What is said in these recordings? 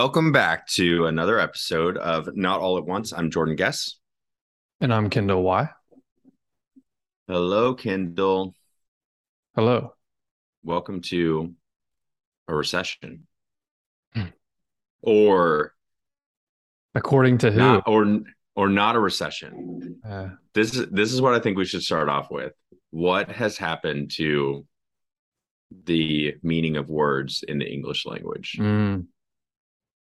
Welcome back to another episode of Not All at Once. I'm Jordan Guess. And I'm Kendall Y. Hello, Kendall. Hello. Welcome to a recession. Hmm. or According to who? not or or not a recession. Uh, This is this is what I think we should start off with. What has happened to the meaning of words in the English language? mm,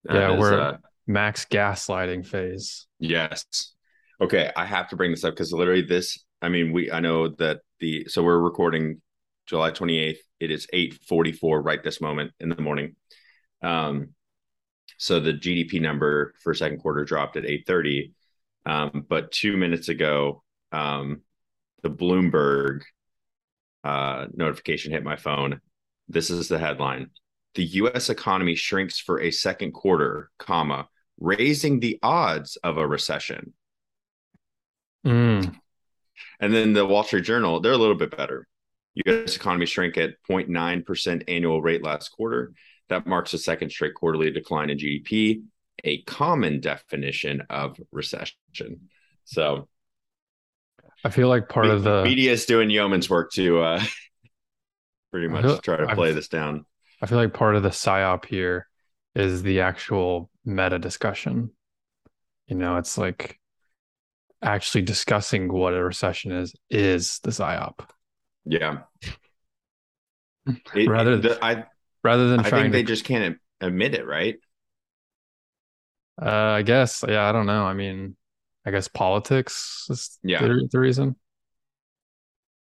That Yeah, is, we're- uh, max gaslighting phase. Yes. Okay, I have to bring this up because literally this, I mean, we I know that the so we're recording July 28th. It is 8:44 right this moment in the morning. Um so the GDP number for second quarter dropped at 8:30. Um but 2 minutes ago um the Bloomberg uh notification hit my phone. This is the headline. The US economy shrinks for a second quarter, comma, raising the odds of a recession. Mm, And then the Wall Street Journal, they're a little bit better. US economy shrank at 0.9% annual rate last quarter. That marks a second straight quarterly decline in GDP, a common definition of recession. So I feel like part of the media is doing yeoman's work to uh, pretty much feel- try to I've- play this down. I feel like part of the psyop here is the actual meta discussion. You know, it's like actually discussing what a recession is is the psyop Yeah. It- Rather- the- I, rather than I trying think they to. just can't admit it, right? uh, I guess, yeah, I don't know. I mean, I guess politics is Yeah. the, the reason.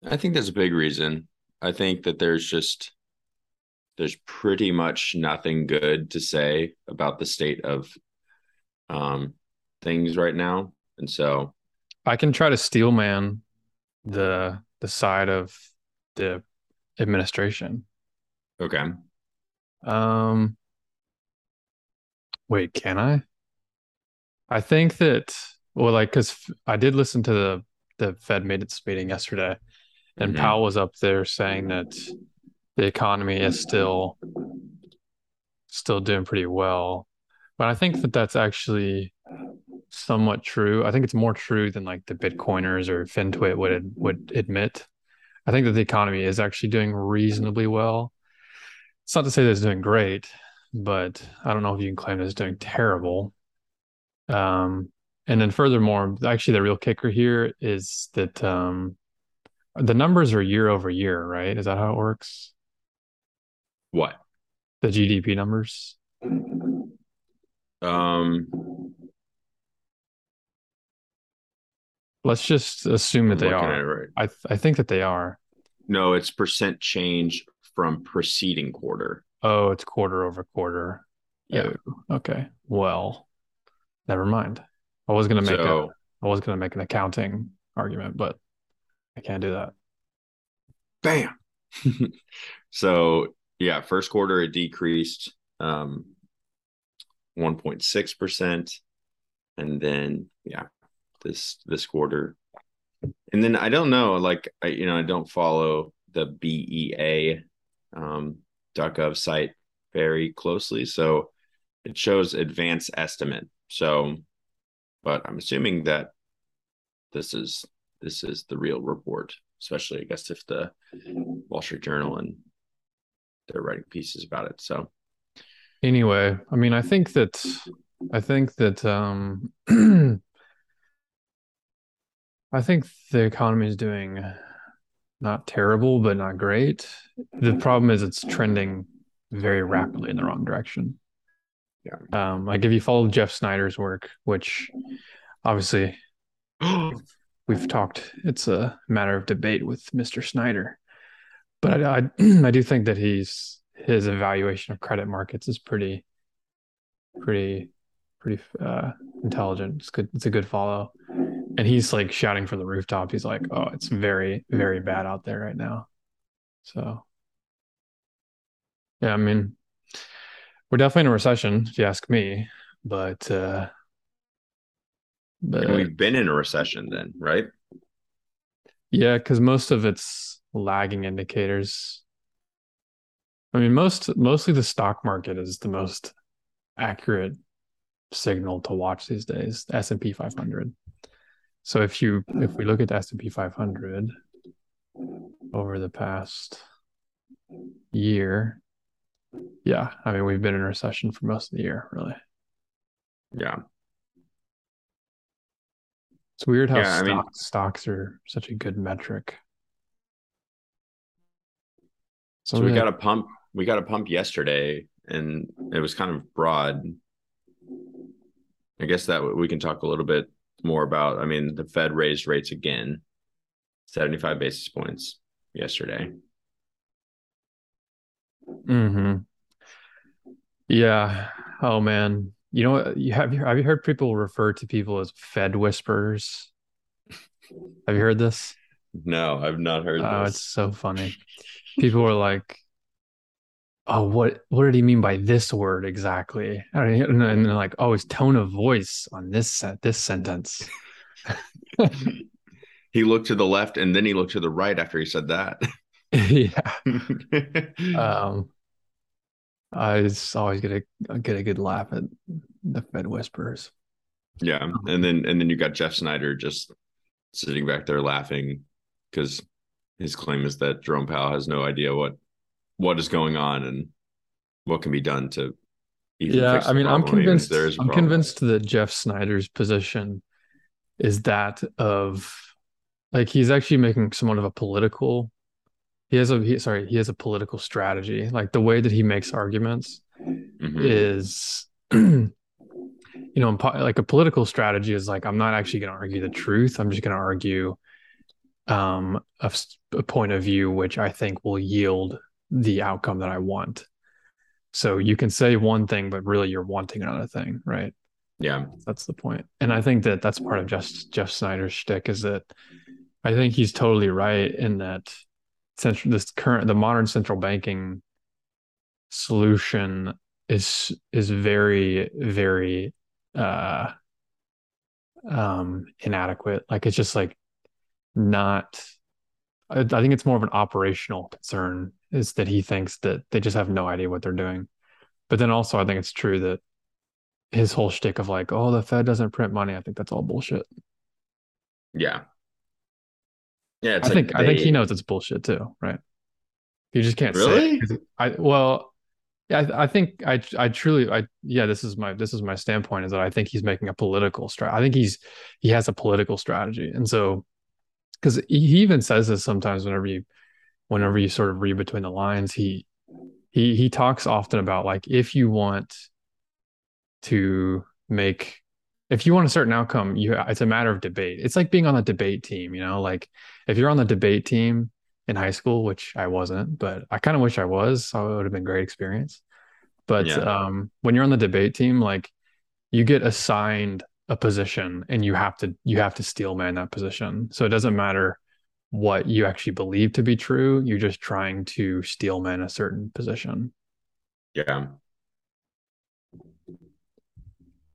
I think that's a big reason. I think that there's just there's pretty much nothing good to say about the state of um things right now. And so I can try to steel man the the side of the administration. okay. Um wait, can I? I think that well like cuz I did listen to the the Fed minutes meeting yesterday and Mhm. Powell was up there saying that the economy is still still doing pretty well. But I think that that's actually somewhat true. I think it's more true than like the Bitcoiners or FinTwit would would admit. I think that the economy is actually doing reasonably well. It's not to say that it's doing great, but I don't know if you can claim that it's doing terrible. Um, and then furthermore, actually the real kicker here is that um, the numbers are year over year, right? Is that how it works? What? The GDP numbers? Um Let's just assume that they are. right. I th- I think that they are. No, it's percent change from preceding quarter. Oh, it's quarter over quarter. Yeah. Oh, okay. Well, never mind. I was gonna make a So I was gonna make an accounting argument, but I can't do that. bam. so yeah, first quarter it decreased um 1.6%. And then yeah, this this quarter. And then I don't know, like I you know, I don't follow the BEA um .gov site very closely. So it shows advanced estimate. So but I'm assuming that this is this is the real report, especially I guess if the Wall Street Journal and they're writing pieces about it. So Anyway, I mean, I think that I think that um I think the economy is doing not terrible, but not great. The problem is it's trending very rapidly in the wrong direction. Yeah. Um, like if you follow Jeff Snyder's work, which obviously we've talked, it's a matter of debate with Mr. Snyder. But I, I, I do think that he's his evaluation of credit markets is pretty, pretty, pretty uh, intelligent. It's good. It's a good follow. And he's like shouting from the rooftop. He's like, "Oh, it's very, very bad out there right now." So, yeah, I mean, we're definitely in a recession, if you ask me. But, uh, but and we've been in a recession then, right? Yeah, because most of it's lagging indicators. I mean, most mostly the stock market is the most accurate signal to watch these days, S&P 500. So if you if we look at the S&P 500 over the past year, yeah, I mean we've been in recession for most of the year, really. Yeah. It's weird how Yeah, I mean- stocks are such a good metric. So we got a pump. We got a pump yesterday, and it was kind of broad. I guess that we can talk a little bit more about. I mean, the Fed raised rates again, seventy-five basis points yesterday. hmm Yeah. Oh man. You know what? You have you have you heard people refer to people as Fed whisperers? Have you heard this? No, I've not heard Oh, this. it's so funny. People were like, "Oh, what what did he mean by this word exactly?" And and they're like, "Oh, his tone of voice on this set this sentence." He looked to the left and then he looked to the right after he said that. Yeah. Um, I just always get a get a good laugh at the Fed whisperers. yeah, and then and then you got Jeff Snyder just sitting back there laughing because his claim is that Jerome Powell has no idea what what is going on and what can be done to. even Yeah, I mean, I'm problem, even if convinced. there is a I'm problem. convinced that Jeff Snyder's position is that of like he's actually making somewhat of a political. He has a he, sorry, he has a political strategy. Like the way that he makes arguments Mhm. is, you know, like a political strategy is like I'm not actually going to argue the truth. I'm just going to argue um a point of view which I think will yield the outcome that I want. So you can say one thing, but really you're wanting another thing, right? Yeah, That's the point. And I think that that's part of Jeff Jeff Snyder's shtick is that I think he's totally right in that central this current the modern central banking solution is is very very uh um inadequate. Like it's just like not I, think it's more of an operational concern is that he thinks that they just have no idea what they're doing. But then also I think it's true that his whole shtick of like, oh, the Fed doesn't print money. I think that's all bullshit. yeah, yeah. It's I like think I think he knows it's bullshit too, right? You just can't say Really? it 'cause I well, yeah, I, I think I I truly I yeah, this is my this is my standpoint is that I think he's making a political strat. I think he's he has a political strategy, and so because he, even says this sometimes whenever you whenever you sort of read between the lines, he he he talks often about like if you want to make if you want a certain outcome you it's a matter of debate. It's like being on the debate team you know? Like if you're on the debate team in high school which i wasn't but i kind of wish i was so it would have been a great experience. But Yeah. um when you're on the debate team like you get assigned a position and you have to you have to steel man that position so it doesn't matter what you actually believe to be true you're just trying to steel man a certain position Yeah.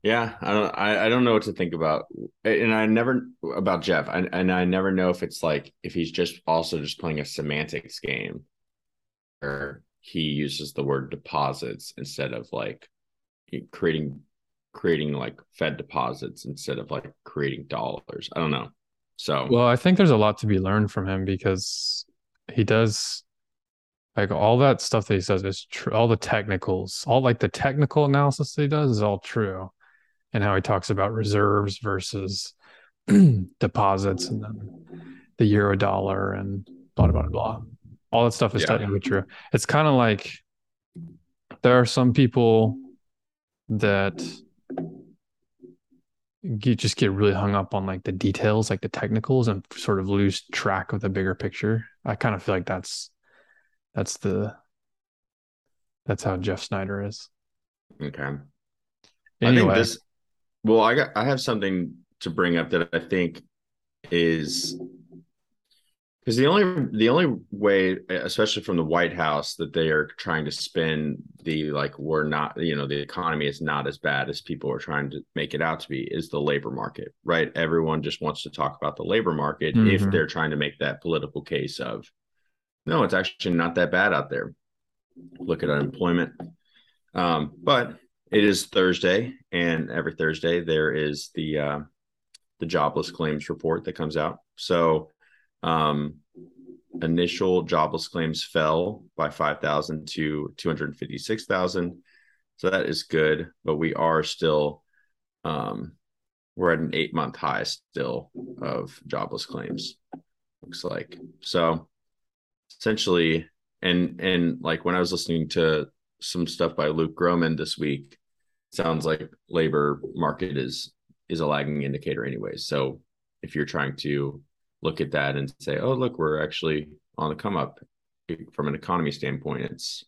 Yeah, I don't I, I don't know what to think about. And I never about Jeff. I, and I never know if it's like if he's just also just playing a semantics game or he uses the word deposits instead of like creating creating like Fed deposits instead of like creating dollars. I don't know. So Well, I think there's a lot to be learned from him because he does like all that stuff that he says is true. All the technicals, all like the technical analysis that he does is all true. And how he talks about reserves versus deposits and then the euro dollar and blah, blah, blah, blah. All that stuff is Yeah. technically true. It's kind of like there are some people that you just get really hung up on like the details, like the technicals, and sort of lose track of the bigger picture. I kind of feel like that's that's the that's how Jeff Snyder is. okay. I think Anyway, this well, I got I have something to bring up that I think is because the only the only way, especially from the White House, that they are trying to spin the like we're not, you know, the economy is not as bad as people are trying to make it out to be, is the labor market, right? Everyone just wants to talk about the labor market if Mhm. they're trying to make that political case of no, it's actually not that bad out there. Look at unemployment. Um, but It is Thursday, and every Thursday there is the uh, the jobless claims report that comes out. So, um, initial jobless claims fell by five thousand to two hundred fifty six thousand. So that is good, but we are still um, we're at an eight month high still of jobless claims. Looks like so. Essentially, and and like when I was listening to some stuff by Luke Gromen this week. Sounds like labor market is is a lagging indicator anyway. So if you're trying to look at that and say, oh look, we're actually on the come up from an economy standpoint, it's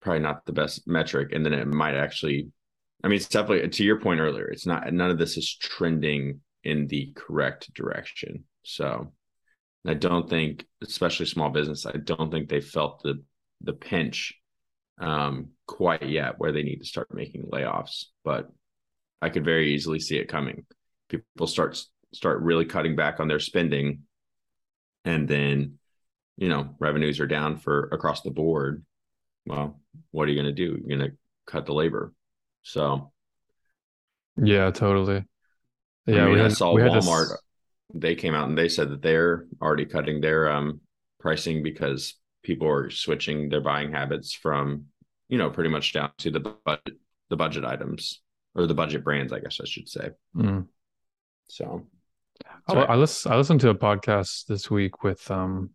probably not the best metric. And then it might actually I mean it's definitely to your point earlier, it's not none of this is trending in the correct direction. So I don't think, especially small business, I don't think they felt the the pinch um, quite yet where they need to start making layoffs, but I could very easily see it coming. People start start really cutting back on their spending, and then you know revenues are down for across the board. Well, what are you going to do? You're going to cut the labor. So, yeah, totally. Yeah, I, mean, we had, I saw Walmart. This... They came out and they said that they're already cutting their um, pricing because people are switching their buying habits from you know pretty much down to the budget the budget items or the budget brands i guess i should say mm. so oh, I, listen, I listened to a podcast this week with um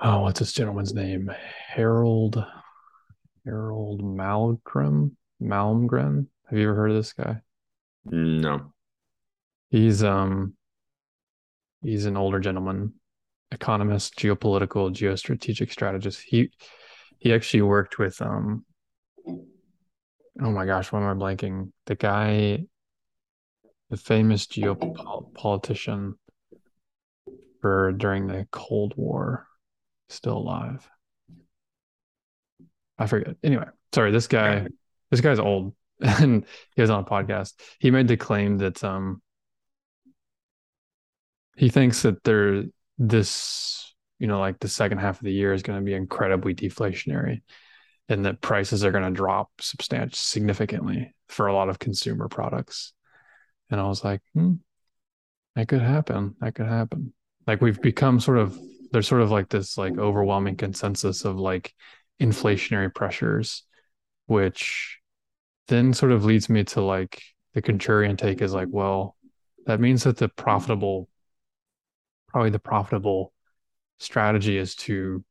oh what's this gentleman's name? Harald harald malcolm malmgren? Have you ever heard of this guy? No. He's um he's an older gentleman economist, geopolitical, geostrategic strategist. He he actually worked with um oh my gosh, why am I blanking? The guy, the famous geopolitician for during the Cold War, still alive. I forget. Anyway, sorry, this guy, this guy's old and he was on a podcast. He made the claim that um he thinks that there this, you know, like the second half of the year is going to be incredibly deflationary and that prices are going to drop substantially significantly for a lot of consumer products. And I was like, hmm, that could happen. That could happen. Like we've become sort of there's sort of like this like overwhelming consensus of like inflationary pressures, which then sort of leads me to like the contrarian take is like, well, that means that the profitable probably the profitable strategy is to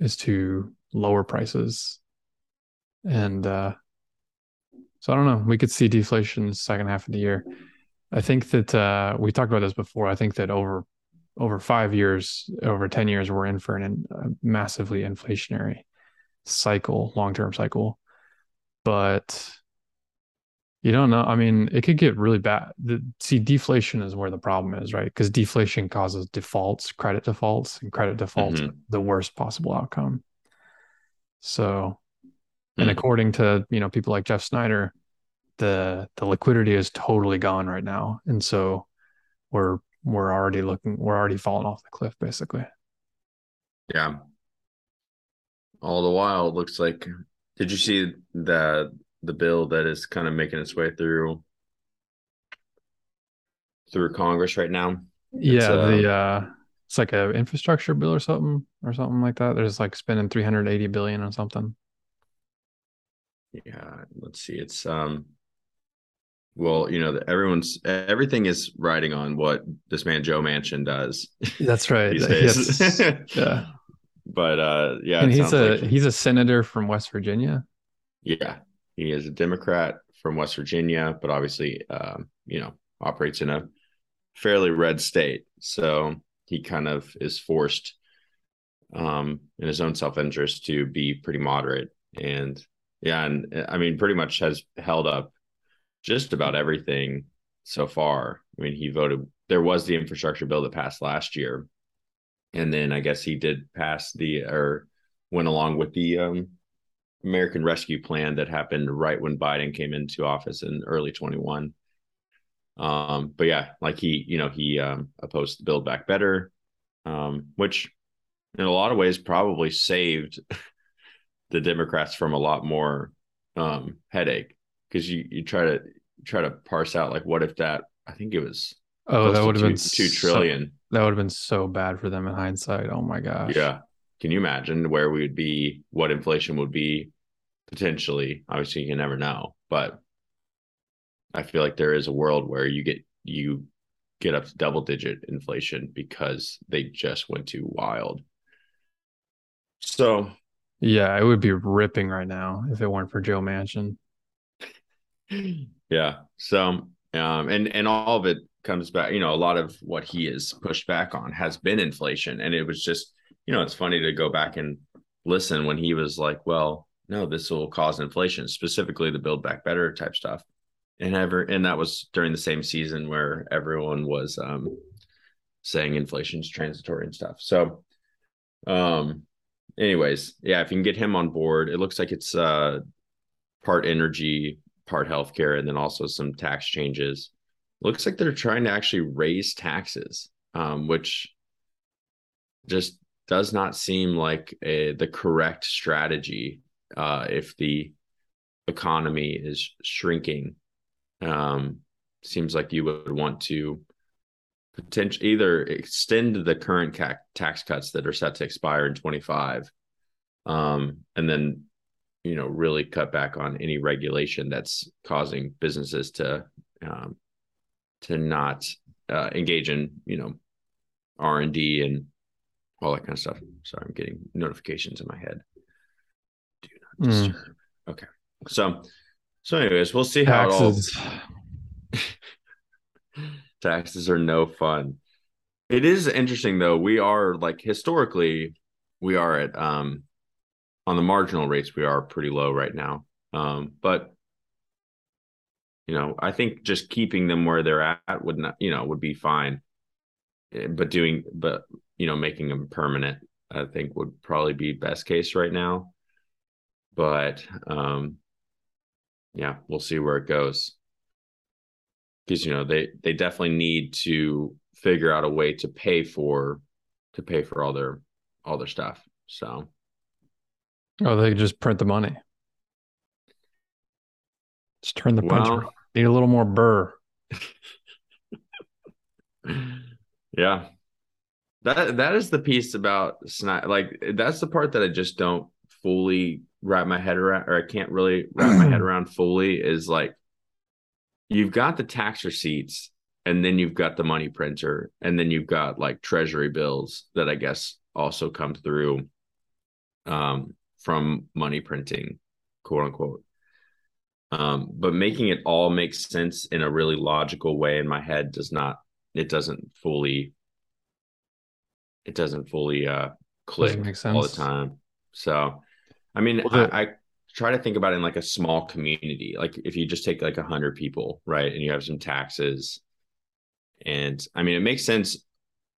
is to lower prices and uh so i don't know we could see deflation the second half of the year i think that uh we talked about this before i think that over over five years over 10 years we're in for an, a massively inflationary cycle long-term cycle but you don't know. I mean, it could get really bad. The, see, deflation is where the problem is, right? Because deflation causes defaults, credit defaults, and credit defaults mm-hmm. the worst possible outcome. So, and mm-hmm. according to you know people like Jeff Snyder, the the liquidity is totally gone right now, and so we're we're already looking, we're already falling off the cliff, basically. Yeah. All the while, it looks like. Did you see the the bill that is kind of making its way through through Congress right now. yeah, uh, the uh it's like a infrastructure bill or something or something like that. There's like spending 380 billion or something. Yeah, let's see. It's um well, you know, everyone's everything is riding on what this man Joe Manchin does. That's right. Yes. yeah. But uh yeah, and he's a like... he's a senator from West Virginia. Yeah. He is a Democrat from West Virginia, but obviously, um, you know, operates in a fairly red state. So he kind of is forced, um, in his own self interest, to be pretty moderate. And yeah, and I mean, pretty much has held up just about everything so far. I mean, he voted. There was the infrastructure bill that passed last year, and then I guess he did pass the or went along with the um, American Rescue Plan that happened right when Biden came into office in early 21. Um, but yeah, like he, you know, he um, opposed the Build Back Better, um, which in a lot of ways probably saved the Democrats from a lot more um, headache because you you try to try to parse out like what if that I think it was oh that would have been two trillion. So, that would have been so bad for them in hindsight. Oh my gosh. Yeah. Can you imagine where we would be? What inflation would be potentially? Obviously, you can never know, but I feel like there is a world where you get you get up to double digit inflation because they just went too wild. So yeah, it would be ripping right now if it weren't for Joe Manchin. Yeah. So um and and all of it comes back, you know, a lot of what he has pushed back on has been inflation. And it was just, you know, it's funny to go back and listen when he was like, well, no, this will cause inflation, specifically the build back better type stuff and ever and that was during the same season where everyone was um saying inflation's transitory and stuff so um anyways yeah if you can get him on board it looks like it's uh part energy part healthcare and then also some tax changes. Looks like they're trying to actually raise taxes um which just does not seem like a, the correct strategy uh if the economy is shrinking. Um, seems like you would want to potentially either extend the current tax cuts that are set to expire in 25 um, and then you know really cut back on any regulation that's causing businesses to um, to not uh, engage in you know r&d and all that kind of stuff sorry i'm getting notifications in my head do not hmm. disturb mm. okay so so, anyways, we'll see how taxes. All... taxes are no fun. It is interesting though. We are like historically, we are at um on the marginal rates, we are pretty low right now. Um, but you know, I think just keeping them where they're at would not, you know, would be fine. Eh, but doing, but you know, making them permanent, I think would probably be best case right now. But um, yeah, we'll see where it goes. Because you know they they definitely need to figure out a way to pay for to pay for all their all their stuff. So, oh, they just print the money. Just turn the well, printer. Need a little more burr. yeah, that that is the piece about snap. Like that's the part that I just don't fully wrap my head around, or I can't really wrap my head around fully is like you've got the tax receipts and then you've got the money printer and then you've got like treasury bills that I guess also come through um, from money printing, quote unquote. Um, but making it all make sense in a really logical way in my head does not it doesn't fully it doesn't fully uh click all the time. So I mean, well, the, I, I, try to think about it in like a small community. Like if you just take like a hundred people, right, and you have some taxes, and I mean, it makes sense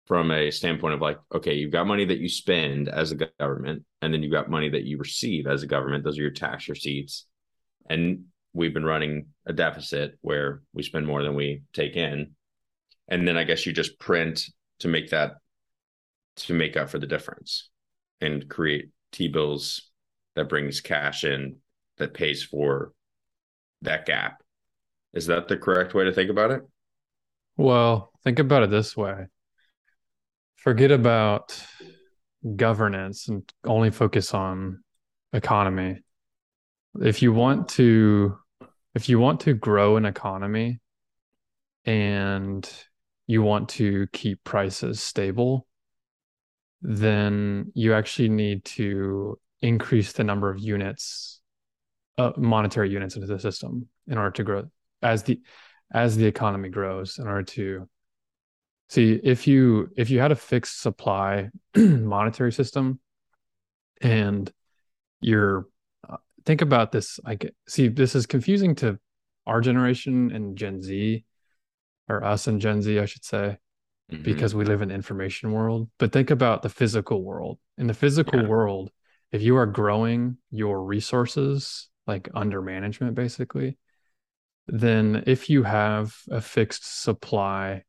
from a standpoint of like, okay, you've got money that you spend as a government, and then you've got money that you receive as a government. Those are your tax receipts, and we've been running a deficit where we spend more than we take in, and then I guess you just print to make that to make up for the difference and create T bills that brings cash in that pays for that gap. Is that the correct way to think about it? Well, think about it this way forget about governance and only focus on economy. If you want to if you want to grow an economy and you want to keep prices stable, then you actually need to increase the number of units, uh, monetary units into the system in order to grow as the as the economy grows. In order to see if you if you had a fixed supply monetary system, and you're uh, think about this. Like, see, this is confusing to our generation and Gen Z, or us and Gen Z, I should say. Mm-hmm. because we live in information world but think about the physical world in the physical yeah. world if you are growing your resources like under management basically then if you have a fixed supply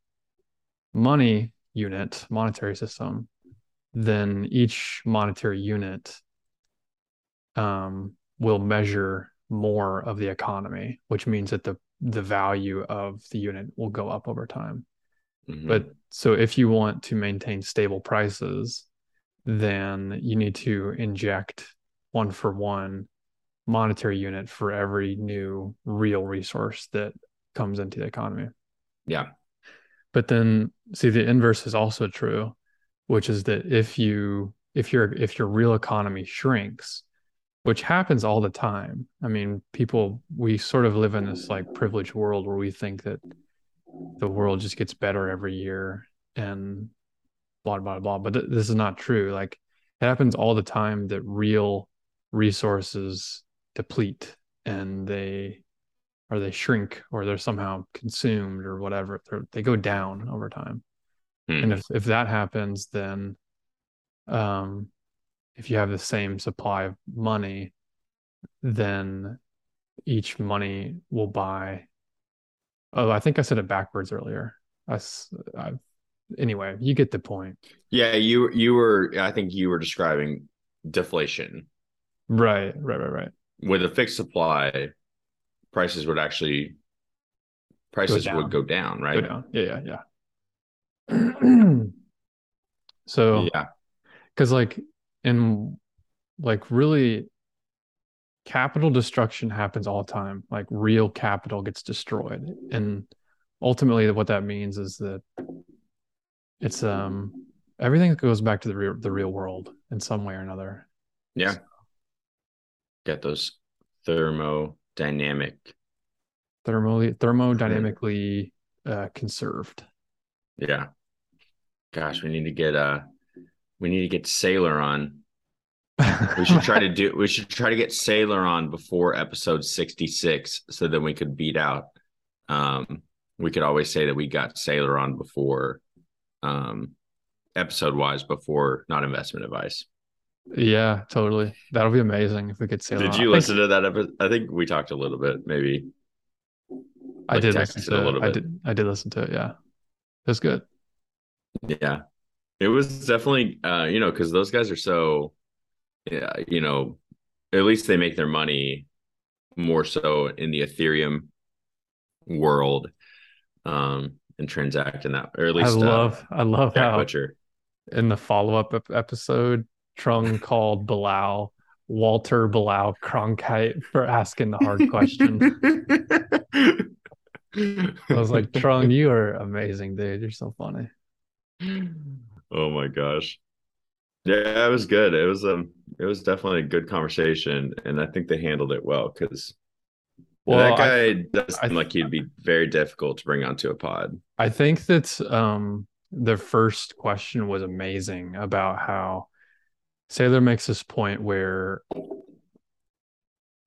money unit monetary system then each monetary unit um, will measure more of the economy, which means that the the value of the unit will go up over time. Mm-hmm. But so if you want to maintain stable prices, then you need to inject one for one monetary unit for every new real resource that comes into the economy. Yeah. But then see the inverse is also true, which is that if you if your if your real economy shrinks, which happens all the time. I mean, people we sort of live in this like privileged world where we think that the world just gets better every year and blah blah blah, but th- this is not true. Like it happens all the time that real resources deplete and they or they shrink or they're somehow consumed or whatever they're, they go down over time. Hmm. and if, if that happens then um if you have the same supply of money then each money will buy oh i think i said it backwards earlier. I, I anyway you get the point. Yeah you you were i think you were describing deflation. Right right right right. With a fixed supply prices would actually prices go would go down, right? Go down. Yeah, yeah, yeah. so yeah, because like in like really capital destruction happens all the time. Like real capital gets destroyed, and ultimately, what that means is that it's um everything that goes back to the real the real world in some way or another. Yeah. So, Get those thermodynamic thermally thermodynamically uh, conserved. Yeah. Gosh we need to get uh we need to get Saylor on. We should try to do we should try to get Saylor on before episode 66 so then we could beat out um we could always say that we got Saylor on before um episode wise before not investment advice yeah, totally. That'll be amazing if we could sail. Did you listen to that episode? I think we talked a little bit, maybe. Like I did listen to it. A little bit. I did. I did listen to it. Yeah, it was good. Yeah, it was definitely. Uh, you know, because those guys are so. Yeah, you know, at least they make their money more so in the Ethereum world, um, and transact in that, or at least I love. Uh, I love how Butcher in the follow up episode Trung called Bilal Walter Bilal Cronkite for asking the hard question. I was like, Trung, you are amazing, dude. You're so funny. Oh my gosh. Yeah, it was good. It was um it was definitely a good conversation and I think they handled it well because well, that guy I, does seem I, like he'd be very difficult to bring onto a pod. I think that um the first question was amazing about how Saylor makes this point where,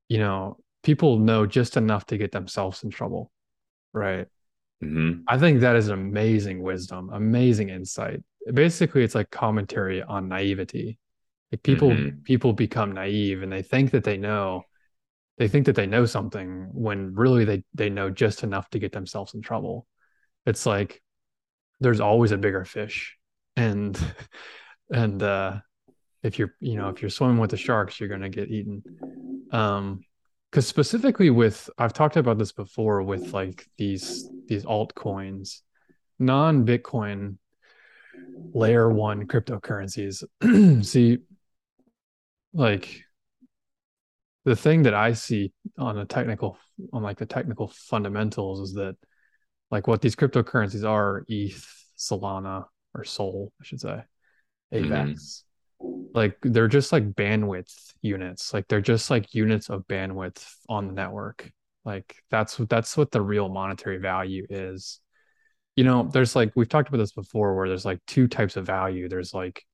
you know, people know just enough to get themselves in trouble, right? Mm-hmm. I think that is amazing wisdom, amazing insight. Basically, it's like commentary on naivety. Like people, mm-hmm. people become naive and they think that they know, they think that they know something when really they they know just enough to get themselves in trouble. It's like there's always a bigger fish, and and uh, if you're you know if you're swimming with the sharks you're going to get eaten. Um because specifically with i've talked about this before with like these these altcoins non-bitcoin layer one cryptocurrencies. See like the thing that i see on a technical on like the technical fundamentals is that like what these cryptocurrencies are eth solana or sol i should say mm-hmm like they're just like bandwidth units. Like they're just like units of bandwidth on the network. Like that's that's what the real monetary value is. You know there's like we've talked about this before where there's like two types of value. There's like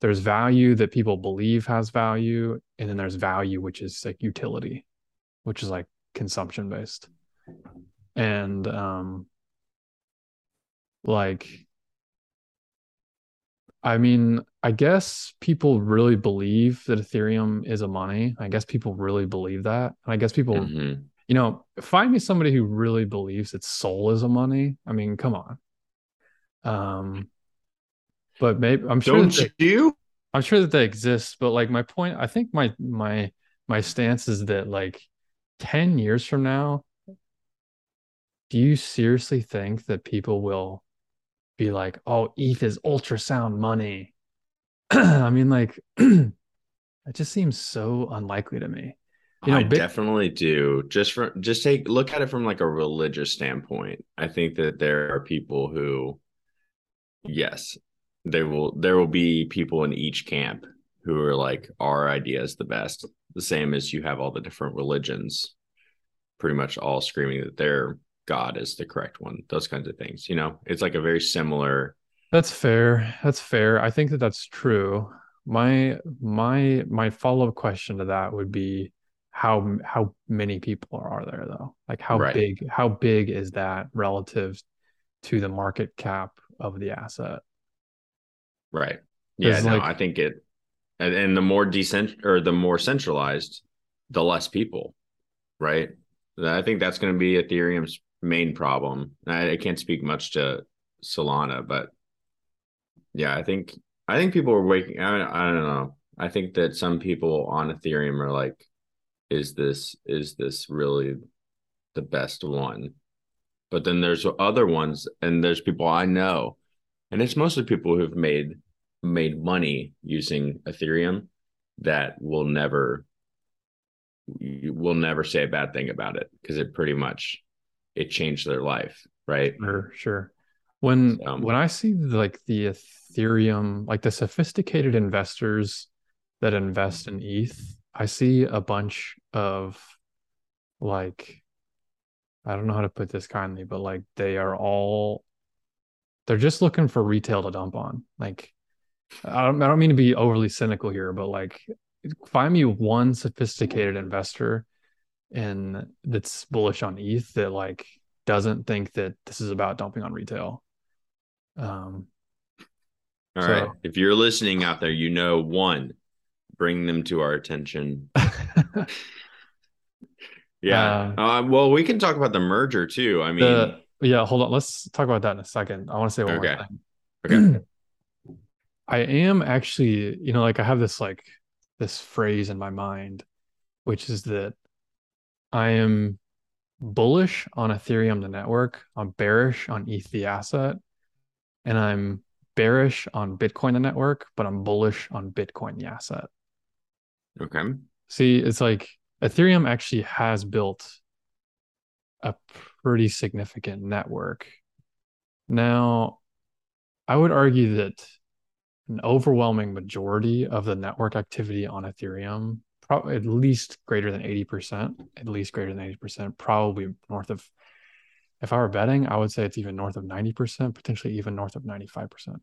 there's value that people believe has value and then there's value which is like utility which is like consumption based and um like I mean, I guess people really believe that Ethereum is a money. I guess people really believe that. And I guess people, mm-hmm. you know, find me somebody who really believes that Sol is a money. I mean, come on. Um, but maybe I'm sure. Don't they, you? I'm sure that they exist. But like my point, I think my my my stance is that like 10 years from now, do you seriously think that people will be like, oh, ETH is ultrasound money? I mean, like, it just seems so unlikely to me. You know, I Bit- definitely do. Just for just take look at it from like a religious standpoint. I think that there are people who, yes, there will there will be people in each camp who are like our idea is the best. The same as you have all the different religions, pretty much all screaming that their God is the correct one. Those kinds of things. You know, it's like a very similar. That's fair. That's fair. I think that that's true. My my my follow up question to that would be how how many people are there though? Like how right. big how big is that relative to the market cap of the asset? Right. Yeah, no, like, I think it and, and the more decent or the more centralized, the less people, right? I think that's going to be Ethereum's main problem. I, I can't speak much to Solana, but yeah, I think I think people are waking. I, I don't know. I think that some people on Ethereum are like, is this is this really the best one but then there's other ones and there's people i know and it's mostly people who've made made money using ethereum that will never will never say a bad thing about it because it pretty much it changed their life right sure sure when um, when i see like the ethereum like the sophisticated investors that invest in eth I see a bunch of like I don't know how to put this kindly, but like they are all they're just looking for retail to dump on. Like I don't, I don't mean to be overly cynical here, but like find me one sophisticated investor and that's bullish on ETH that like doesn't think that this is about dumping on retail. Um all so, right. If you're listening out there, you know one, bring them to our attention. yeah. Uh, uh, well, we can talk about the merger too. I mean, the, yeah, hold on. Let's talk about that in a second. I want to say one okay. more thing. Okay. I am actually, you know, like I have this like this phrase in my mind, which is that I am bullish on Ethereum the network, I'm bearish on ETH the asset, and I'm bearish on Bitcoin the network, but I'm bullish on Bitcoin the asset. Okay. See, it's like Ethereum actually has built a pretty significant network. Now, I would argue that an overwhelming majority of the network activity on Ethereum, probably at least greater than 80%, at least greater than 80%, probably north of, if I were betting, I would say it's even north of 90%, potentially even north of 95%.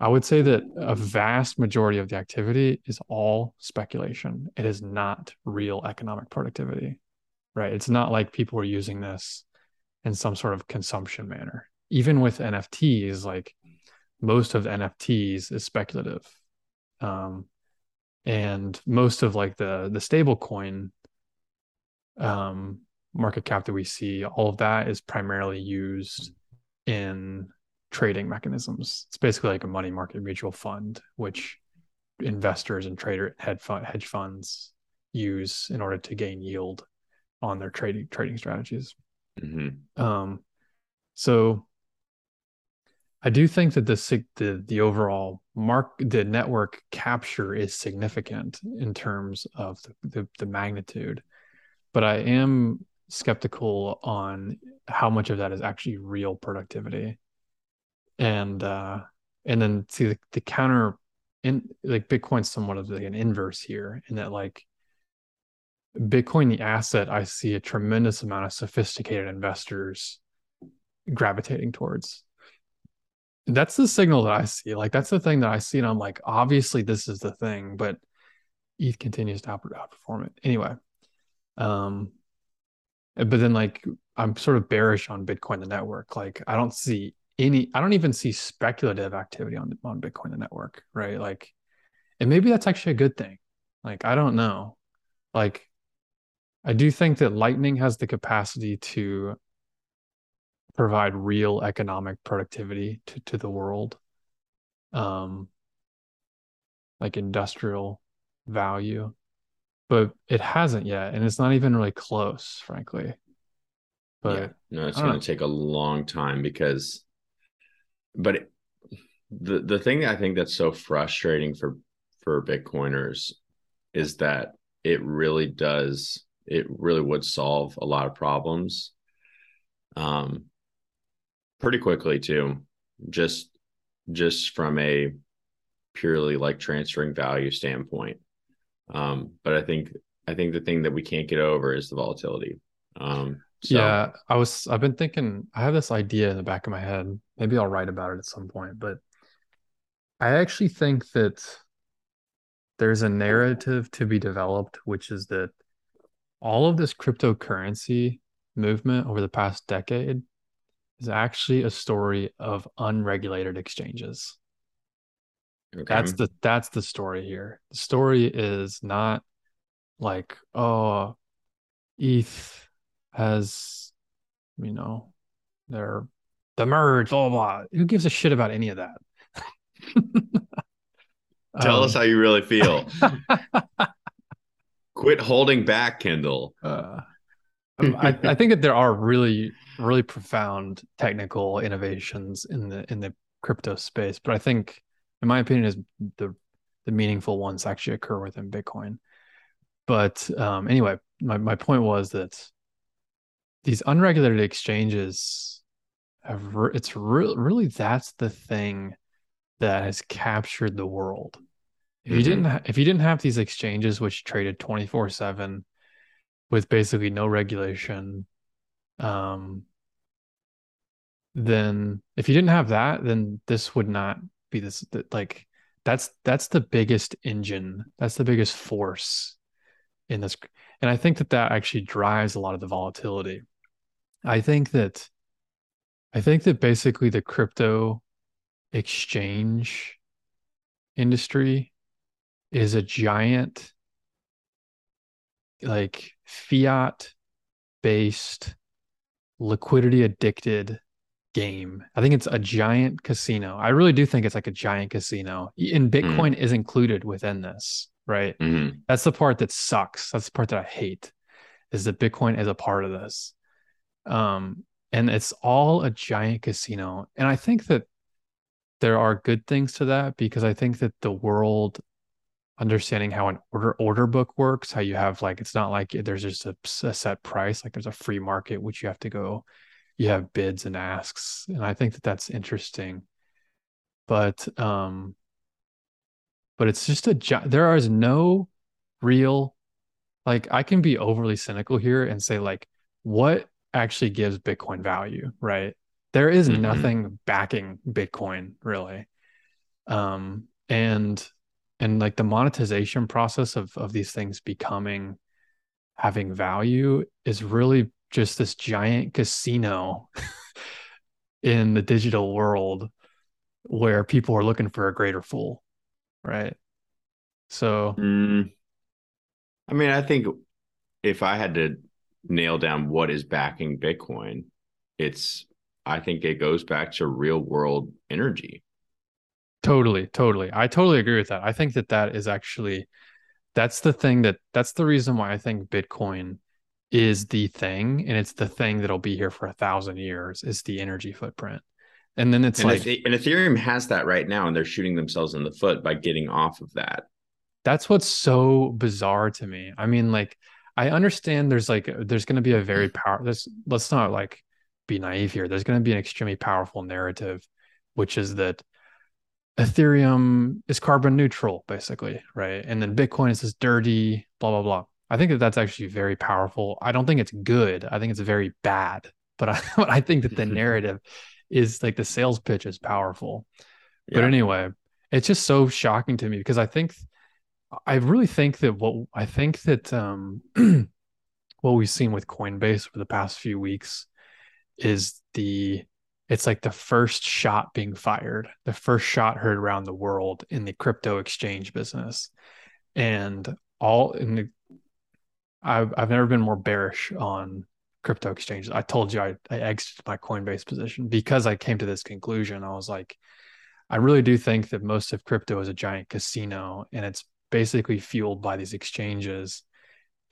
I would say that a vast majority of the activity is all speculation. It is not real economic productivity, right? It's not like people are using this in some sort of consumption manner. Even with NFTs, like most of NFTs is speculative. Um, and most of like the the stable coin um, market cap that we see, all of that is primarily used in trading mechanisms. It's basically like a money market mutual fund, which investors and trader hedge funds use in order to gain yield on their trading trading strategies. Mm-hmm. Um, so I do think that the the the overall mark the network capture is significant in terms of the, the, the magnitude, but I am skeptical on how much of that is actually real productivity. And uh and then see the, the counter in like bitcoin's somewhat of like an inverse here in that like bitcoin the asset i see a tremendous amount of sophisticated investors gravitating towards that's the signal that i see like that's the thing that i see and i'm like obviously this is the thing but eth continues to outperform it. Anyway um but then like i'm sort of bearish on bitcoin the network like i don't see any i don't even see speculative activity on on bitcoin the network right? Like and maybe that's actually a good thing. Like i don't know. Like i do think that lightning has the capacity to provide real economic productivity to, to the world um like industrial value but it hasn't yet, and it's not even really close, frankly. But yeah, no, it's going to take a long time because, but it, the the thing I think that's so frustrating for for Bitcoiners is that it really does it really would solve a lot of problems um pretty quickly too just just from a purely like transferring value standpoint um but i think i think the thing that we can't get over is the volatility um so. yeah i was i've been thinking i have this idea in the back of my head maybe i'll write about it at some point but i actually think that there's a narrative to be developed which is that all of this cryptocurrency movement over the past decade is actually a story of unregulated exchanges. Okay. That's the that's the story here. The story is not like, oh, ETH has, you know, they're the merge, blah, blah, blah. Who gives a shit about any of that? Tell um, us how you really feel. Quit holding back, Kendall. Uh, I, I think that there are really, really profound technical innovations in the in the crypto space, but I think, in my opinion, is the the meaningful ones actually occur within Bitcoin. But um, anyway, my my point was that these unregulated exchanges have re- it's re- really that's the thing that has captured the world if you mm-hmm. didn't ha- if you didn't have these exchanges which traded 24/7 with basically no regulation um then if you didn't have that then this would not be this like that's that's the biggest engine that's the biggest force in this and i think that that actually drives a lot of the volatility. I think that i think that basically the crypto exchange industry is a giant like fiat based liquidity addicted game. I think it's a giant casino. I really do think it's like a giant casino. And mm. Bitcoin mm. is included within this, right? Mm-hmm. That's the part that sucks. That's the part that I hate is that Bitcoin is a part of this. Um and it's all a giant casino. And I think that there are good things to that because I think that the world understanding how an order order book works how you have like it's not like there's just a, a, set price like there's a free market which you have to go you have bids and asks and i think that that's interesting. But um but it's just a there is no real like i can be overly cynical here and say like what actually gives bitcoin value right? There is mm-hmm. nothing backing bitcoin really. Um and and like the monetization process of of these things becoming having value is really just this giant casino in the digital world where people are looking for a greater fool right? So mm, i mean i think if i had to nail down what is backing bitcoin it's i think it goes back to real world energy Totally, totally. I totally agree with that. I think that that is actually that's the thing that that's the reason why I think Bitcoin is the thing and it's the thing that'll be here for a thousand years is the energy footprint. And then it's and like and Ethereum has that right now and they're shooting themselves in the foot by getting off of that. That's what's so bizarre to me. I mean like I understand there's like there's going to be a very mm. power there's let's not like be naive here. There's going to be an extremely powerful narrative which is that Ethereum is carbon neutral, basically, right? And then Bitcoin is this dirty, blah, blah, blah. I think that that's actually very powerful. I don't think it's good. I think it's very bad. But I, but I think that the narrative is like the sales pitch is powerful. Yeah. But anyway, it's just so shocking to me because I think, I really think that what I think that um, what we've seen with Coinbase for the past few weeks is the it's like the first shot being fired, the first shot heard around the world in the crypto exchange business. And all in the I've I've never been more bearish on crypto exchanges. I told you I, I exited my Coinbase position because I came to this conclusion. I was like, I really do think that most of crypto is a giant casino and it's basically fueled by these exchanges.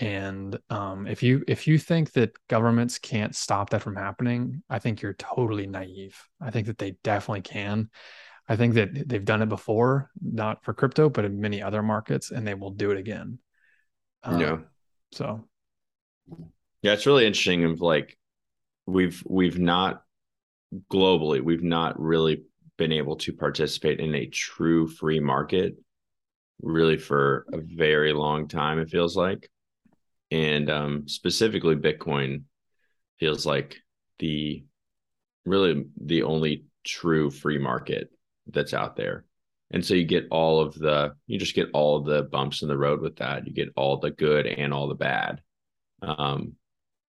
And um, if you if you think that governments can't stop that from happening, I think you're totally naive. I think that they definitely can. I think that they've done it before, not for crypto, but in many other markets, and they will do it again. Um, yeah. So. Yeah, it's really interesting. Of like, we've we've not globally, we've not really been able to participate in a true free market really for a very long time it feels like and um, specifically bitcoin feels like the really the only true free market that's out there. And so you get all of the you just get all of the bumps in the road with that. You get all the good and all the bad um,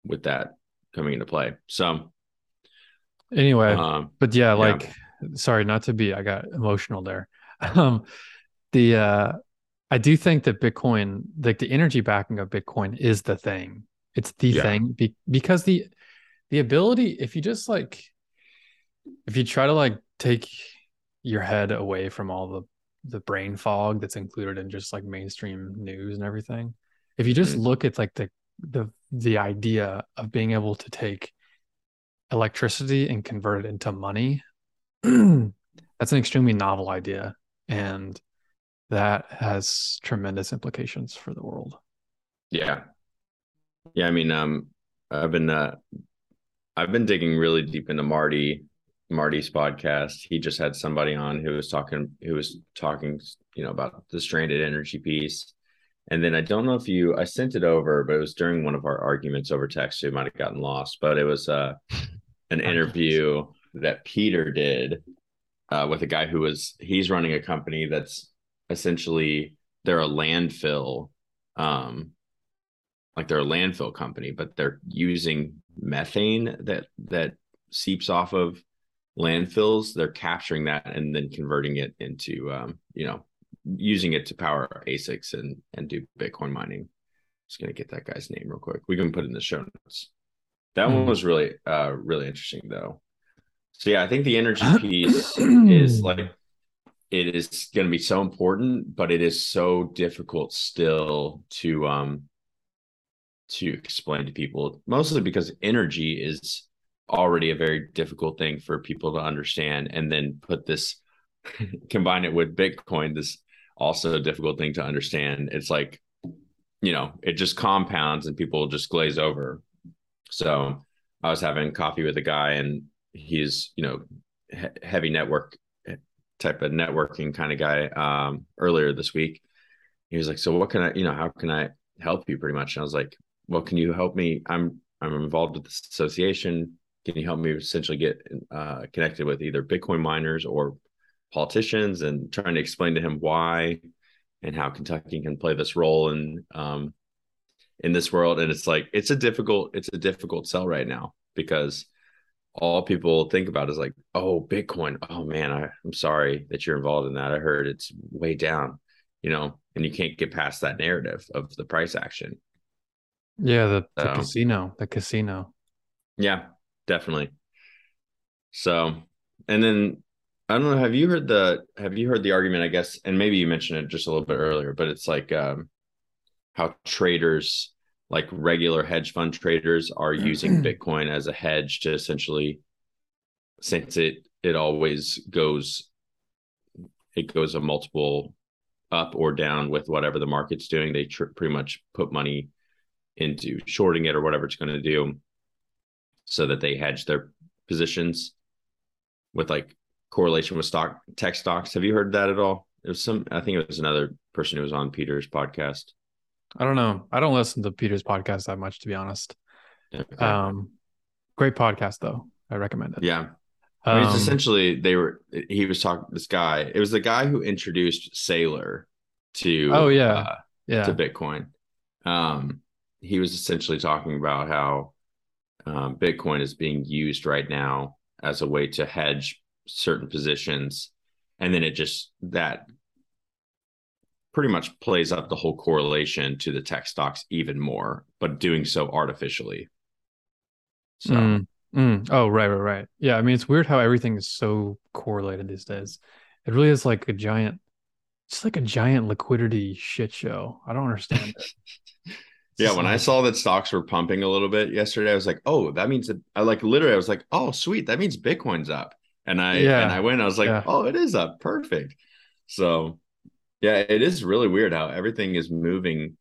with that coming into play. So anyway um, but yeah like yeah sorry, not to be, I got emotional there. Um, the uh, I do think that Bitcoin, like the energy backing of Bitcoin, is the thing. It's the yeah. thing be- because the the ability, if you just like, if you try to like take your head away from all the the brain fog that's included in just like mainstream news and everything, if you just mm-hmm. look at like the the the idea of being able to take electricity and convert it into money that's an extremely novel idea and that has tremendous implications for the world. Yeah. Yeah i mean um i've been uh i've been digging really deep into marty marty's podcast. He just had somebody on who was talking who was talking you know about the stranded energy piece. And then i don't know if you i sent it over but it was during one of our arguments over text so it might have gotten lost. But it was uh an interview that Peter did uh, with a guy who was he's running a company that's essentially they're a landfill, um, like they're a landfill company, but they're using methane that that seeps off of landfills. They're capturing that and then converting it into um, you know using it to power ASICs and and do Bitcoin mining. Just gonna get that guy's name real quick. We can put it in the show notes. That mm. one hmm. was really uh really interesting though. So yeah, I think the energy piece is like it is going to be so important, but it is so difficult still to um to explain to people, mostly because energy is already a very difficult thing for people to understand, and then put this combine it with Bitcoin, this also difficult thing to understand. It's like you know, it just compounds and people just glaze over. So I was having coffee with a guy and he's you know he- heavy network type of networking kind of guy um, earlier this week. He was like so what can i you know how can i help you pretty much? And i was like well can you help me? I'm i'm involved with this association. Can you help me essentially get uh, connected with either bitcoin miners or politicians and trying to explain to him why and how kentucky can play this role in um, in this world? And it's like it's a difficult it's a difficult sell right now because all people think about is like, oh, Bitcoin. Oh man, I, I'm sorry that you're involved in that. I heard it's way down, you know, and you can't get past that narrative of the price action. Yeah, the, the so, casino, the casino. Yeah, definitely. So, and then I don't know. Have you heard the Have you heard the argument? I guess, and maybe you mentioned it just a little bit earlier, but it's like um, how traders like regular hedge fund traders are mm-hmm. using Bitcoin as a hedge to essentially, since it it always goes, it goes a multiple up or down with whatever the market's doing. They tr- pretty much put money into shorting it or whatever it's going to do, so that they hedge their positions with like correlation with stock tech stocks. Have you heard that at all? It was some. I think it was another person who was on Peter's podcast. I don't know. I don't listen to Peter's podcast that much, to be honest. Okay. Um, great podcast though. I recommend it. Yeah. I mean, it's um, essentially they were. He was talking. This guy. It was the guy who introduced Saylor to. Oh yeah. Uh, yeah. To Bitcoin. Um, he was essentially talking about how um, Bitcoin is being used right now as a way to hedge certain positions, and then it just that pretty much plays up the whole correlation to the tech stocks even more, but doing so artificially. So, mm, mm. oh, right, right, right. Yeah. I mean, it's weird how everything is so correlated these days. It really is like a giant, it's like a giant liquidity shit show. I don't understand it. Yeah, when I saw that stocks were pumping a little bit yesterday, I was like, "Oh, that means that." I like literally, I was like, "Oh, sweet, that means Bitcoin's up." And I yeah. and I went, I was like, yeah. "Oh, it is up, perfect." So, yeah, it is really weird how everything is moving,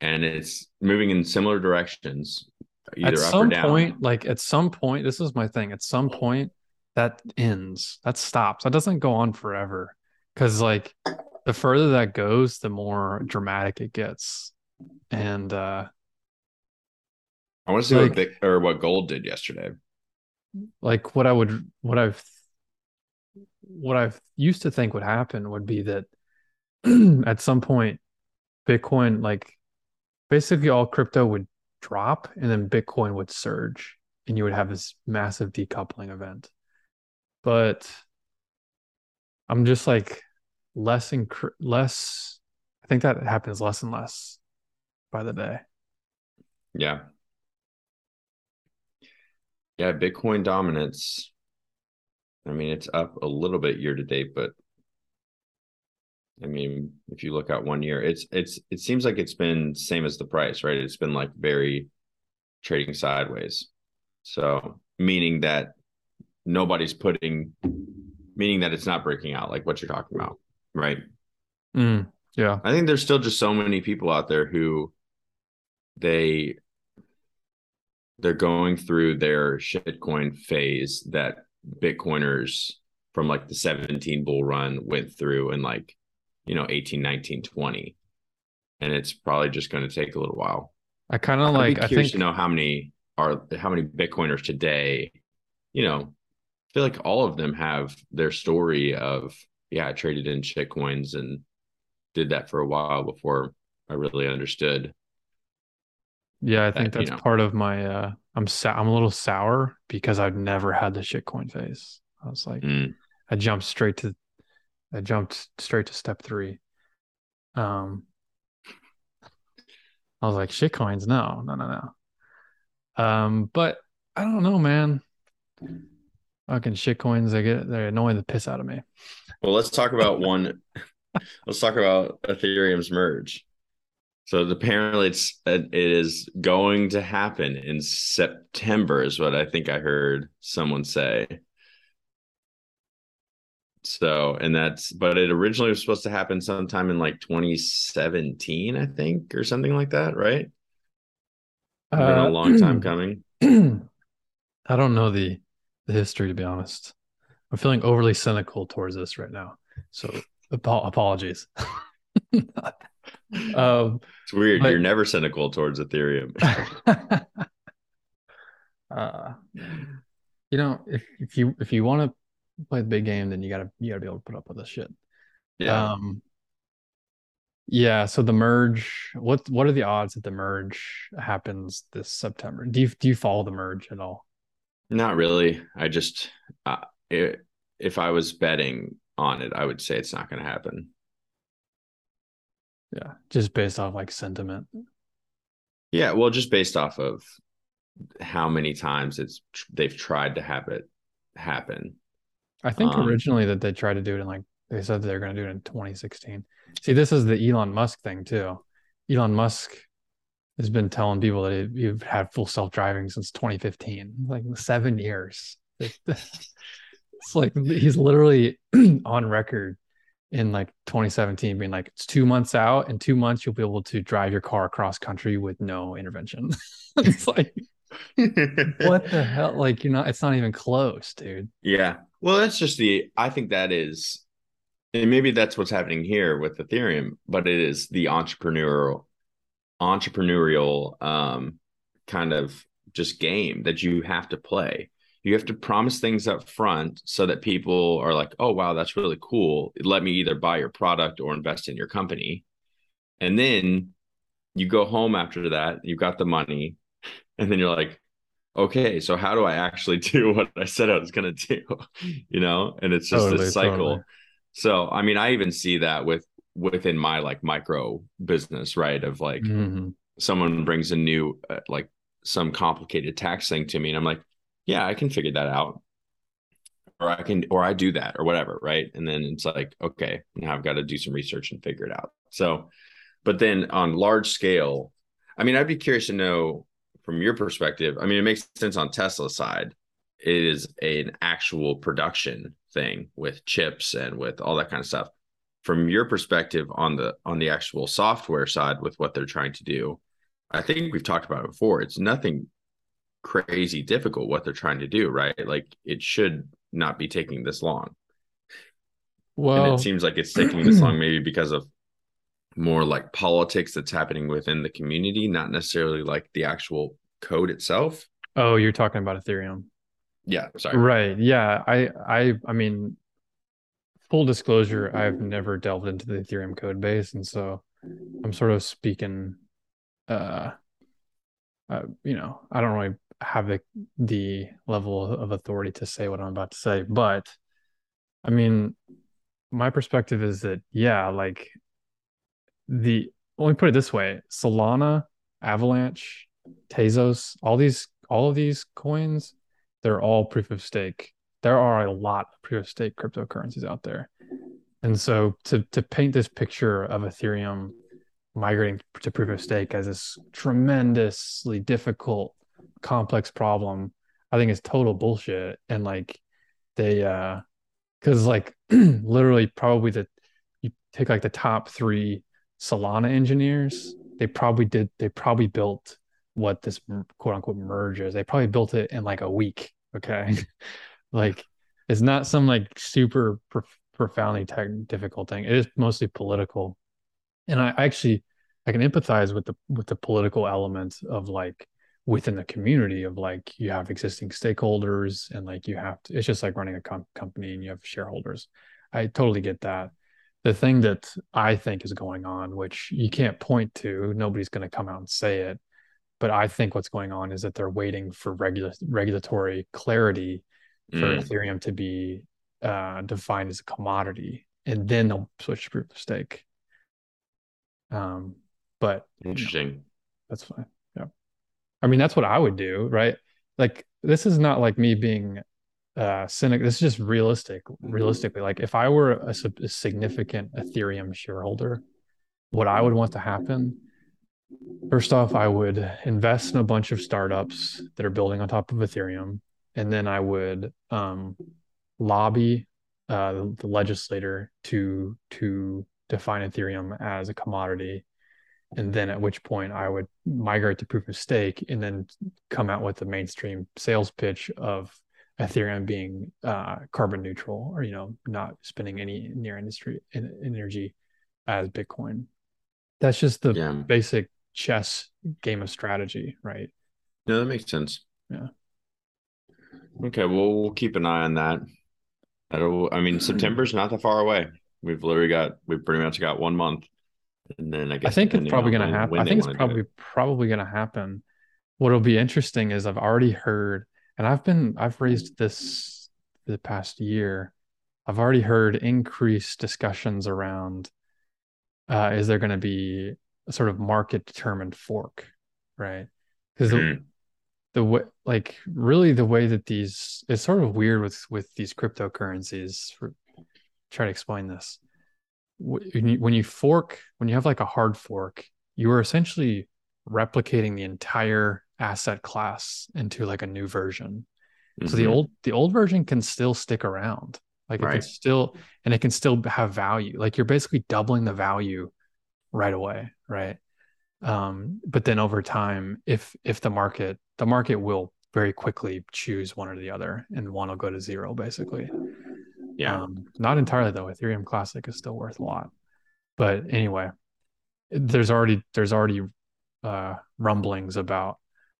and it's moving in similar directions. Either at some point, like at some point, this is my thing. At some point, that ends. That stops. That doesn't go on forever. Because like the further that goes, the more dramatic it gets and uh I want to see like, what they, or what gold did yesterday. Like what I would what I've what I've used to think would happen would be that at some point Bitcoin like basically all crypto would drop and then Bitcoin would surge and you would have this massive decoupling event. But I'm just like less and less I think that happens less and less by the day. Yeah. Yeah, Bitcoin dominance. I mean, it's up a little bit year to date, but I mean, if you look at one year, it's it's it seems like it's been same as the price, right? It's been like very trading sideways. So meaning that nobody's putting meaning that it's not breaking out like what you're talking about, right? Mm, yeah. I think there's still just so many people out there who they they're going through their shitcoin phase that bitcoiners from like the 17 bull run went through and like you know 18 19 20 and it's probably just going to take a little while i kind of like i think to know how many are how many bitcoiners today you know i feel like all of them have their story of yeah i traded in shitcoins and did that for a while before i really understood yeah, I think that, that's you know. part of my. uh I'm sa- I'm a little sour because I've never had the shitcoin phase. I was like, mm. I jumped straight to, I jumped straight to step three. Um, I was like, shit coins, no, no, no, no. Um, but I don't know, man. Fucking shit coins, they get they're annoying the piss out of me. Well, let's talk about one. let's talk about Ethereum's merge. So apparently, it's it is going to happen in September, is what I think I heard someone say. So, and that's, but it originally was supposed to happen sometime in like 2017, I think, or something like that, right? Uh, been a long time coming. I don't know the the history to be honest. I'm feeling overly cynical towards this right now, so ap- apologies. um, it's weird. But, You're never cynical towards Ethereum. uh, you know, if if you if you want to play the big game, then you gotta you gotta be able to put up with this shit. Yeah. Um, yeah. So the merge. What what are the odds that the merge happens this September? Do you do you follow the merge at all? Not really. I just uh, it, if I was betting on it, I would say it's not going to happen. Yeah, just based off like sentiment. Yeah, well, just based off of how many times it's they've tried to have it happen. I think um, originally that they tried to do it in like they said they're going to do it in 2016. See, this is the Elon Musk thing too. Elon Musk has been telling people that you've had full self driving since 2015, like seven years. It's like he's literally on record in like 2017 being like it's two months out in two months you'll be able to drive your car across country with no intervention it's like what the hell like you're not it's not even close dude yeah well that's just the i think that is and maybe that's what's happening here with ethereum but it is the entrepreneurial entrepreneurial um kind of just game that you have to play you have to promise things up front so that people are like, oh, wow, that's really cool. Let me either buy your product or invest in your company. And then you go home after that, you've got the money, and then you're like, okay, so how do I actually do what I said I was going to do? you know, and it's just totally, a cycle. Totally. So, I mean, I even see that with within my like micro business, right? Of like mm-hmm. someone brings a new, uh, like some complicated tax thing to me, and I'm like, yeah, I can figure that out. Or I can, or I do that or whatever. Right. And then it's like, okay, now I've got to do some research and figure it out. So, but then on large scale, I mean, I'd be curious to know from your perspective. I mean, it makes sense on Tesla's side. It is an actual production thing with chips and with all that kind of stuff. From your perspective on the on the actual software side with what they're trying to do, I think we've talked about it before. It's nothing crazy difficult what they're trying to do, right? Like it should not be taking this long. Well, and it seems like it's taking this long maybe because of more like politics that's happening within the community, not necessarily like the actual code itself. Oh, you're talking about Ethereum. Yeah, sorry. Right. Yeah. I I I mean full disclosure, I've never delved into the Ethereum code base and so I'm sort of speaking uh, uh you know, I don't really have the the level of authority to say what I'm about to say, but I mean my perspective is that yeah, like the let me put it this way: Solana, Avalanche, Tezos, all these all of these coins, they're all proof of stake. There are a lot of proof of stake cryptocurrencies out there. And so to to paint this picture of Ethereum migrating to proof of stake as this tremendously difficult, complex problem, I think is total bullshit. And like they uh because like literally probably the you take like the top three Solana engineers, they probably did, they probably built what this quote unquote merge is. They probably built it in like a week. Okay. like it's not some like super profoundly tech- difficult thing. It is mostly political. And I actually, I can empathize with the, with the political elements of like within the community of like you have existing stakeholders and like you have to, it's just like running a com- company and you have shareholders. I totally get that the thing that I think is going on, which you can't point to, nobody's going to come out and say it, but I think what's going on is that they're waiting for regula- regulatory clarity for mm. Ethereum to be uh, defined as a commodity, and then they'll switch to proof of stake. Um, but interesting. You know, that's fine. Yeah, I mean that's what I would do, right? Like this is not like me being uh cynic this is just realistic realistically like if i were a, a, significant ethereum shareholder what i would want to happen first off i would invest in a bunch of startups that are building on top of ethereum and then i would um lobby uh the legislator to to define ethereum as a commodity and then at which point I would migrate to proof of stake and then come out with a mainstream sales pitch of Ethereum being uh, carbon neutral or you know not spending any near industry energy as Bitcoin. That's just the yeah. basic chess game of strategy, right? No, that makes sense. Yeah. Okay, well we'll keep an eye on that. That'll I mean September's not that far away. We've literally got we've pretty much got one month. And then I guess I think it's probably gonna happen. I think it's probably probably gonna happen. What'll be interesting is I've already heard and I've been I've raised this the past year. I've already heard increased discussions around uh, is there going to be a sort of market determined fork, right? Because mm-hmm. the the way like really the way that these it's sort of weird with with these cryptocurrencies. For, try to explain this. When you, when you fork, when you have like a hard fork, you are essentially replicating the entire asset class into like a new version. Mm-hmm. So the mm-hmm. old the old version can still stick around. Like right. it can still and it can still have value. Like you're basically doubling the value right away, right? Um, but then over time, if if the market the market will very quickly choose one or the other, and one will go to zero basically. Yeah. Um, not entirely though. Ethereum Classic is still worth a lot. But anyway, there's already there's already uh, rumblings about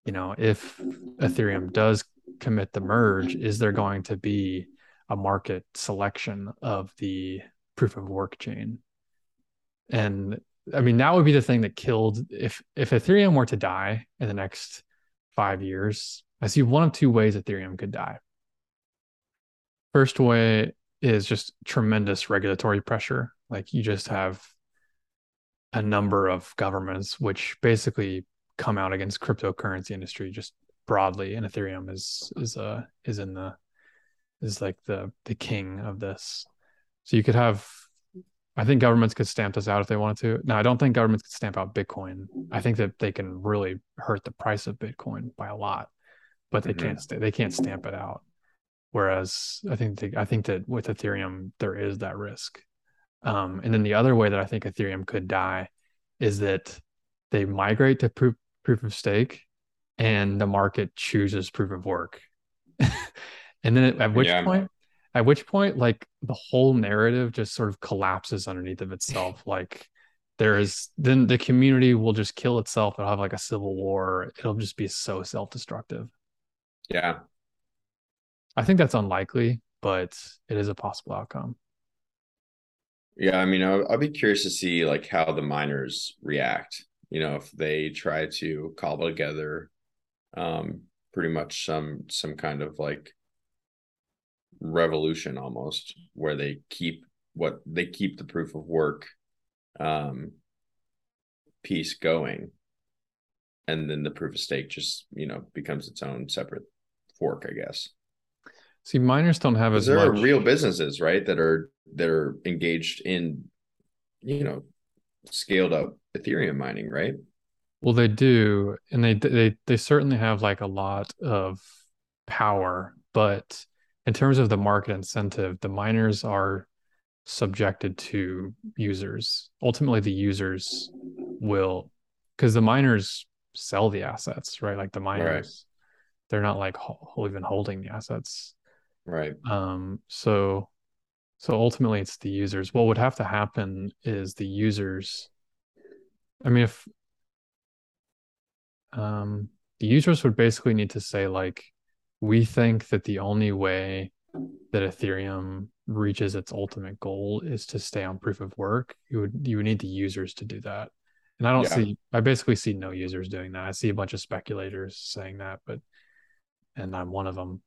you know, if Ethereum does commit the merge, is there going to be a market selection of the proof of work chain? And I mean, that would be the thing that killed if if Ethereum were to die in the next five years. I see one of two ways Ethereum could die. First way is just tremendous regulatory pressure. Like you just have a number of governments which basically come out against cryptocurrency industry just broadly and ethereum is is uh is in the is like the the king of this so you could have I think governments could stamp this out if they wanted to. Now, I don't think governments could stamp out Bitcoin. I think that they can really hurt the price of Bitcoin by a lot, but they mm-hmm. can't they can't stamp it out. Whereas I think they, I think that with Ethereum there is that risk. Um, and then the other way that I think Ethereum could die is that they migrate to proof proof of stake, and the market chooses proof of work. and then at which yeah. point at which point like the whole narrative just sort of collapses underneath of itself. Like there is then the community will just kill itself. It'll have like a civil war. It'll just be so self-destructive. Yeah. I think that's unlikely but it is a possible outcome. Yeah i mean i'll, I'll be curious to see like how the miners react you know if they try to cobble together um pretty much some some kind of like revolution almost where they keep what they keep the proof of work um piece going. And then the proof of stake just you know becomes its own separate fork i guess. See miners don't have as there much... are real businesses right that are that are engaged in you know scaled up ethereum mining right well they do and they they they certainly have like a lot of power but in terms of the market incentive, the miners are subjected to users. Ultimately, the users will, because the miners sell the assets, right? Like the miners, right. they're not like ho- even holding the assets, right? Um, so, so ultimately, it's the users. What would have to happen is the users. I mean, if um, the users would basically need to say like we think that the only way that Ethereum reaches its ultimate goal is to stay on proof of work. You would you would need the users to do that. And I don't yeah. see I basically see no users doing that. I see a bunch of speculators saying that, but and I'm one of them.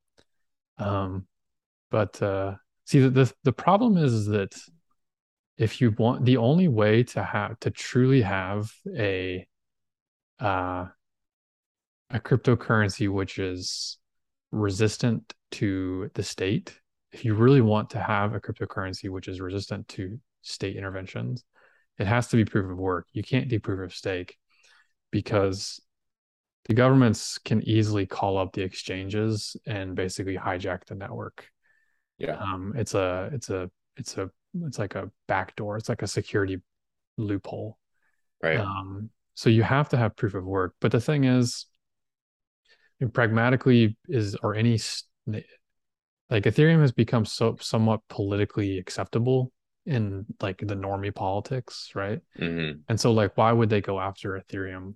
Um but uh see the the, the problem is that if you want the only way to have to truly have a uh a cryptocurrency which is resistant to the state, if you really want to have a cryptocurrency which is resistant to state interventions, it has to be proof of work. You can't do proof of stake because the governments can easily call up the exchanges and basically hijack the network. Yeah. Um, it's a it's a it's a it's like a backdoor. It's like a security loophole. Right. Um, so you have to have proof of work. But the thing is, pragmatically is or any like ethereum has become so somewhat politically acceptable in like the normie politics right mm-hmm. and so like why would they go after ethereum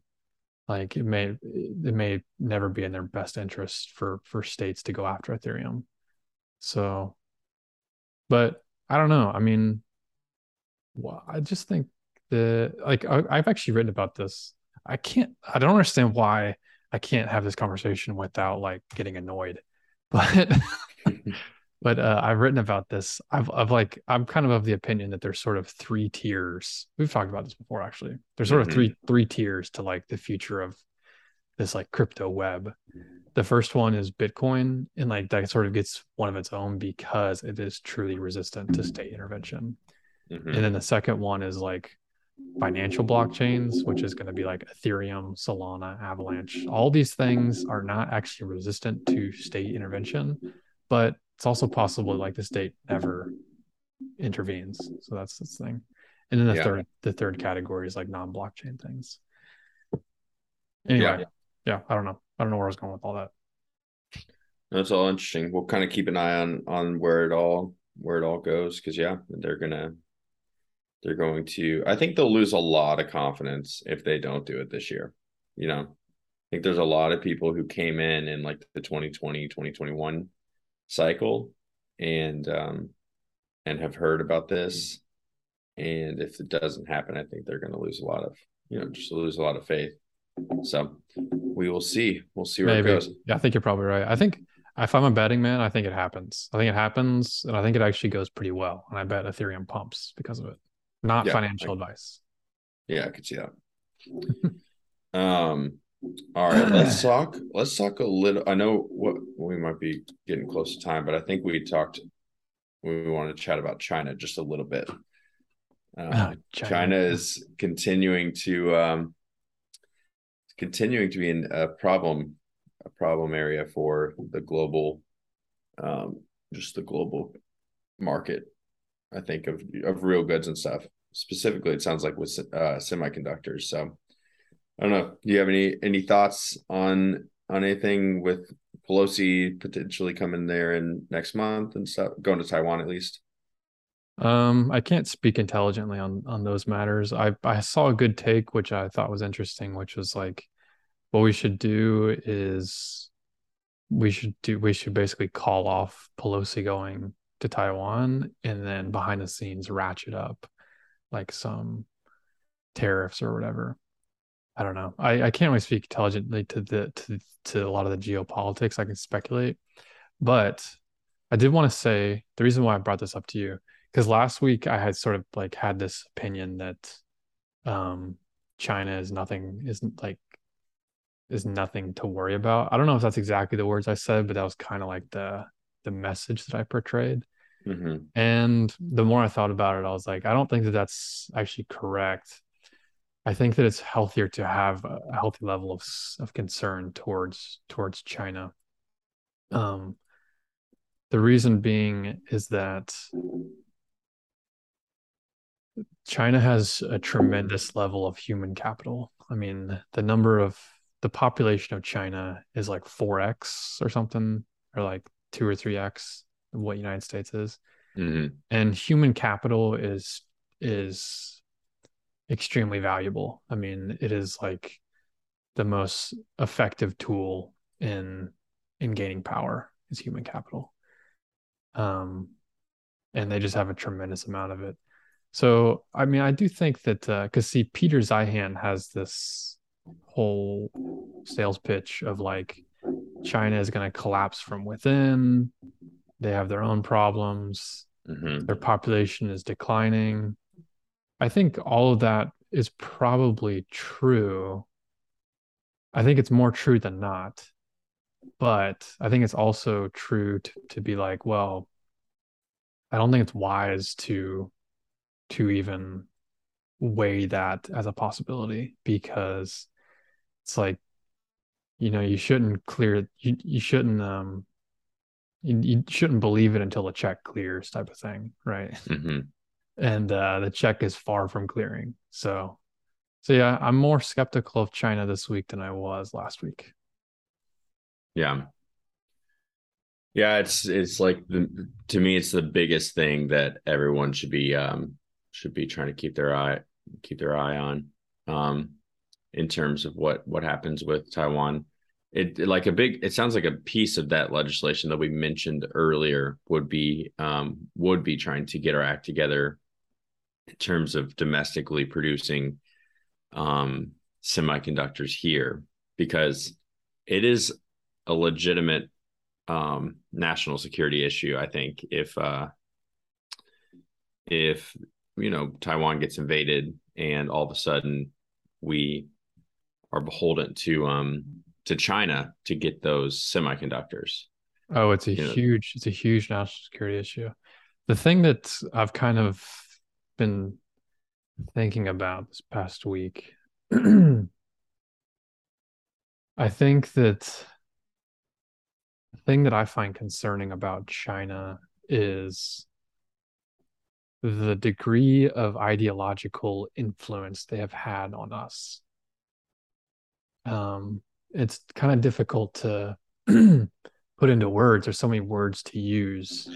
like it may it may never be in their best interest for for states to go after ethereum so but i don't know i mean well, i just think the like I, i've actually written about this i can't i don't understand why I can't have this conversation without like getting annoyed. But but uh, I've written about this. I've I've like I'm kind of of the opinion that there's sort of three tiers. We've talked about this before actually. There's sort mm-hmm. of three three tiers to like the future of this like crypto web. The first one is Bitcoin, and like that sort of gets one of its own because it is truly resistant to state intervention. Mm-hmm. And then the second one is like financial blockchains, which is going to be like Ethereum, Solana, Avalanche. All these things are not actually resistant to state intervention, but it's also possible like the state never intervenes. So that's this thing. And then the yeah. third the third category is like non-blockchain things. Anyway, yeah. Yeah, I don't know. I don't know where I was going with all that. That's all interesting. We'll kind of keep an eye on on where it all where it all goes because yeah, they're gonna they're going to i think they'll lose a lot of confidence if they don't do it this year you know i think there's a lot of people who came in in like the 2020 2021 cycle and um and have heard about this and if it doesn't happen i think they're going to lose a lot of you know just lose a lot of faith so we will see we'll see where Maybe. it goes yeah i think you're probably right i think if i'm a betting man i think it happens i think it happens and i think it actually goes pretty well and i bet ethereum pumps because of it not yeah, financial I, advice. Yeah, I could see that. um, all right, let's talk. Let's talk a little. I know what we might be getting close to time, but I think we talked. We want to chat about China just a little bit. Um, oh, China. China. is continuing to um, continuing to be in a problem a problem area for the global um, just the global market i think of of real goods and stuff. Specifically it sounds like with uh, semiconductors. So i don't know. Do you have any any thoughts on on anything with pelosi potentially coming there in next month and stuff going to taiwan at least um, I can't speak intelligently on on those matters. I I saw a good take which I thought was interesting, which was like what we should do is we should do we should basically call off Pelosi going to Taiwan and then behind the scenes ratchet up like some tariffs or whatever. I don't know. I, I can't really speak intelligently to the to to a lot of the geopolitics. I can speculate, but I did want to say the reason why I brought this up to you because last week I had sort of like had this opinion that um China is nothing isn't like is nothing to worry about. I don't know if that's exactly the words I said, but that was kind of like the the message that I portrayed. Mm-hmm. And the more I thought about it, I was like, I don't think that that's actually correct. I think that it's healthier to have a healthy level of of concern towards towards China. Um, the reason being is that China has a tremendous level of human capital. I mean, the number of the population of China is like 4x or something, or like two or 3x of what United States is. Mm-hmm. And human capital is is extremely valuable. I mean, it is like the most effective tool in in gaining power is human capital. Um and they just have a tremendous amount of it. So, I mean, I do think that because uh, see, Peter Zeihan has this whole sales pitch of like China is going to collapse from within. They have their own problems. Mm-hmm. Their population is declining. I think all of that is probably true. I think it's more true than not. But I think it's also true to, to be like, well, I don't think it's wise to to even weigh that as a possibility because it's like you know you shouldn't clear you, you shouldn't um you, you shouldn't believe it until the check clears type of thing right? Mm-hmm. and uh the check is far from clearing. So so yeah i'm more skeptical of china this week than i was last week. Yeah. Yeah it's it's like the to me it's the biggest thing that everyone should be um should be trying to keep their eye keep their eye on um, in terms of what what happens with Taiwan. It like a big. It sounds like a piece of that legislation that we mentioned earlier would be um, would be trying to get our act together in terms of domestically producing um, semiconductors here because it is a legitimate um, national security issue. I think if uh, if you know Taiwan gets invaded and all of a sudden we are beholden to um to China to get those semiconductors. Oh, it's a you huge know. it's a huge national security issue. The thing that I've kind of been thinking about this past week I think that the thing that I find concerning about China is the degree of ideological influence they have had on us. Um, it's kind of difficult to put into words. There's so many words to use.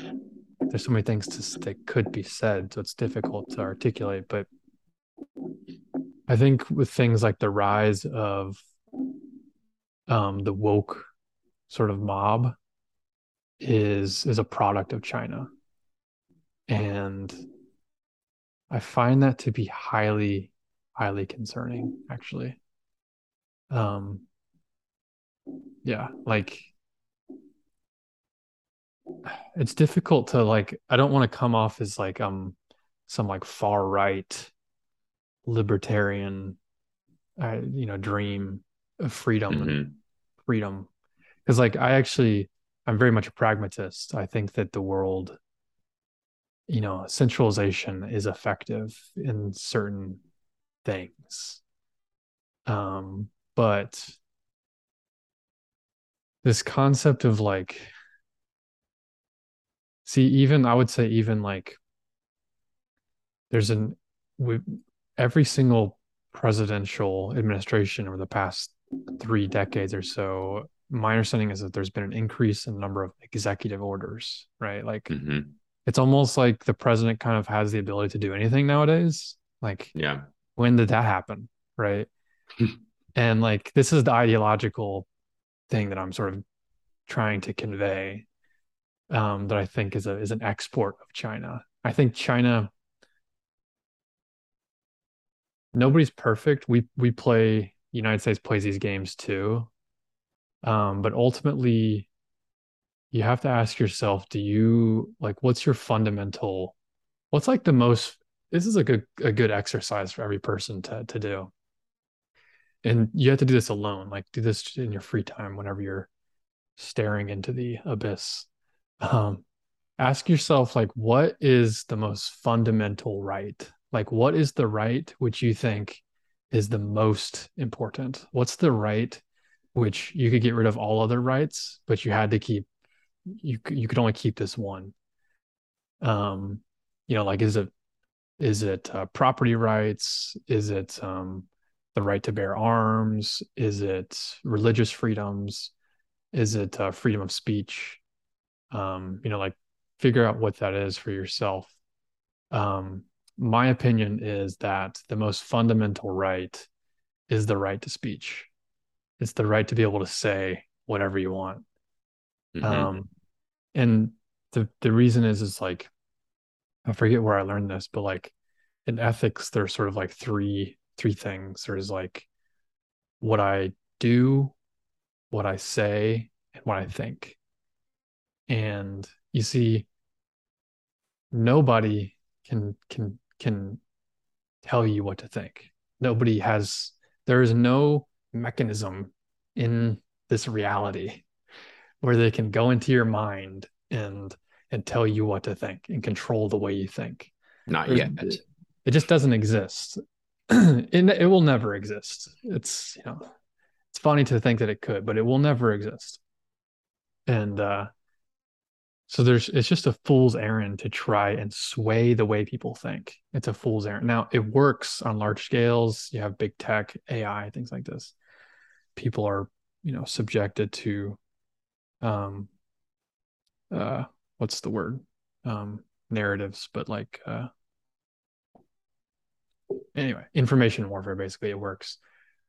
There's so many things to, that could be said, so it's difficult to articulate. But I think with things like the rise of um, the woke sort of mob is is a product of China, and I find that to be highly, highly concerning, actually. Um, yeah, like it's difficult to like. I don't want to come off as like um some like far right libertarian, uh, you know, dream of freedom mm-hmm. and freedom, because like I actually I'm very much a pragmatist. I think that the world you know, centralization is effective in certain things. Um, but this concept of like, see, even I would say, even like, there's an, we, every single presidential administration over the past three decades or so, my understanding is that there's been an increase in the number of executive orders, right? Like, mm-hmm it's almost like the president kind of has the ability to do anything nowadays. Like, yeah, when did that happen? Right. and like, this is the ideological thing that I'm sort of trying to convey um, that I think is a is an export of China. I think China. Nobody's perfect. We we play United States plays these games too, um, but ultimately, you have to ask yourself do you like what's your fundamental what's like the most this is a good a good exercise for every person to to do. And you have to do this alone like do this in your free time whenever you're staring into the abyss. Um ask yourself like what is the most fundamental right? Like what is the right which you think is the most important? What's the right which you could get rid of all other rights but you had to keep you you could only keep this one. Um you know like is it is it uh, property rights? Is it um the right to bear arms? Is it religious freedoms? Is it uh, freedom of speech? Um you know like figure out what that is for yourself. Um my opinion is that the most fundamental right is the right to speech. It's the right to be able to say whatever you want Mm-hmm. Um, and the the reason is is like I forget where I learned this, but like in ethics, there's sort of like three three things. There's like what I do, what I say, and what I think. And you see, nobody can can can tell you what to think. Nobody has there is no mechanism in this reality where they can go into your mind and and tell you what to think and control the way you think. Not There's, yet. It, it, just doesn't exist. it, it will never exist. It's you know it's funny to think that it could, but it will never exist. And uh so there's it's just a fool's errand to try and sway the way people think. It's a fool's errand. Now it works on large scales. You have big tech, AI, things like this. People are, you know, subjected to um uh what's the word? Um narratives but like uh anyway information warfare basically it works.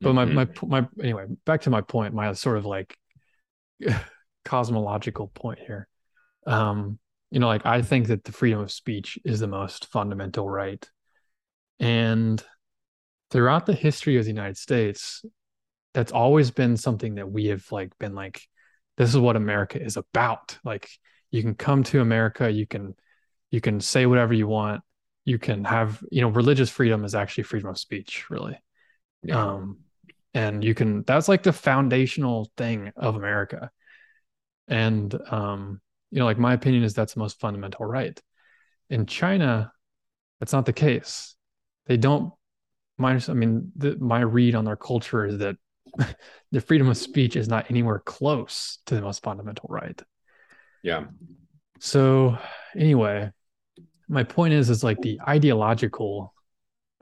But mm-hmm. my my my anyway back to my point my sort of like cosmological point here. Um you know like i think that the freedom of speech is the most fundamental right. And throughout the history of the united states that's always been something that we have like been like this is what America is about. Like you can come to America, you can you can say whatever you want. You can have, you know, religious freedom is actually freedom of speech, really. Yeah. Um, and you can that's like the foundational thing of America. And um, you know, like my opinion is that's the most fundamental right. In China, that's not the case. They don't minus I mean, the, my read on their culture is that the freedom of speech is not anywhere close to the most fundamental right. Yeah. So anyway, my point is is like the ideological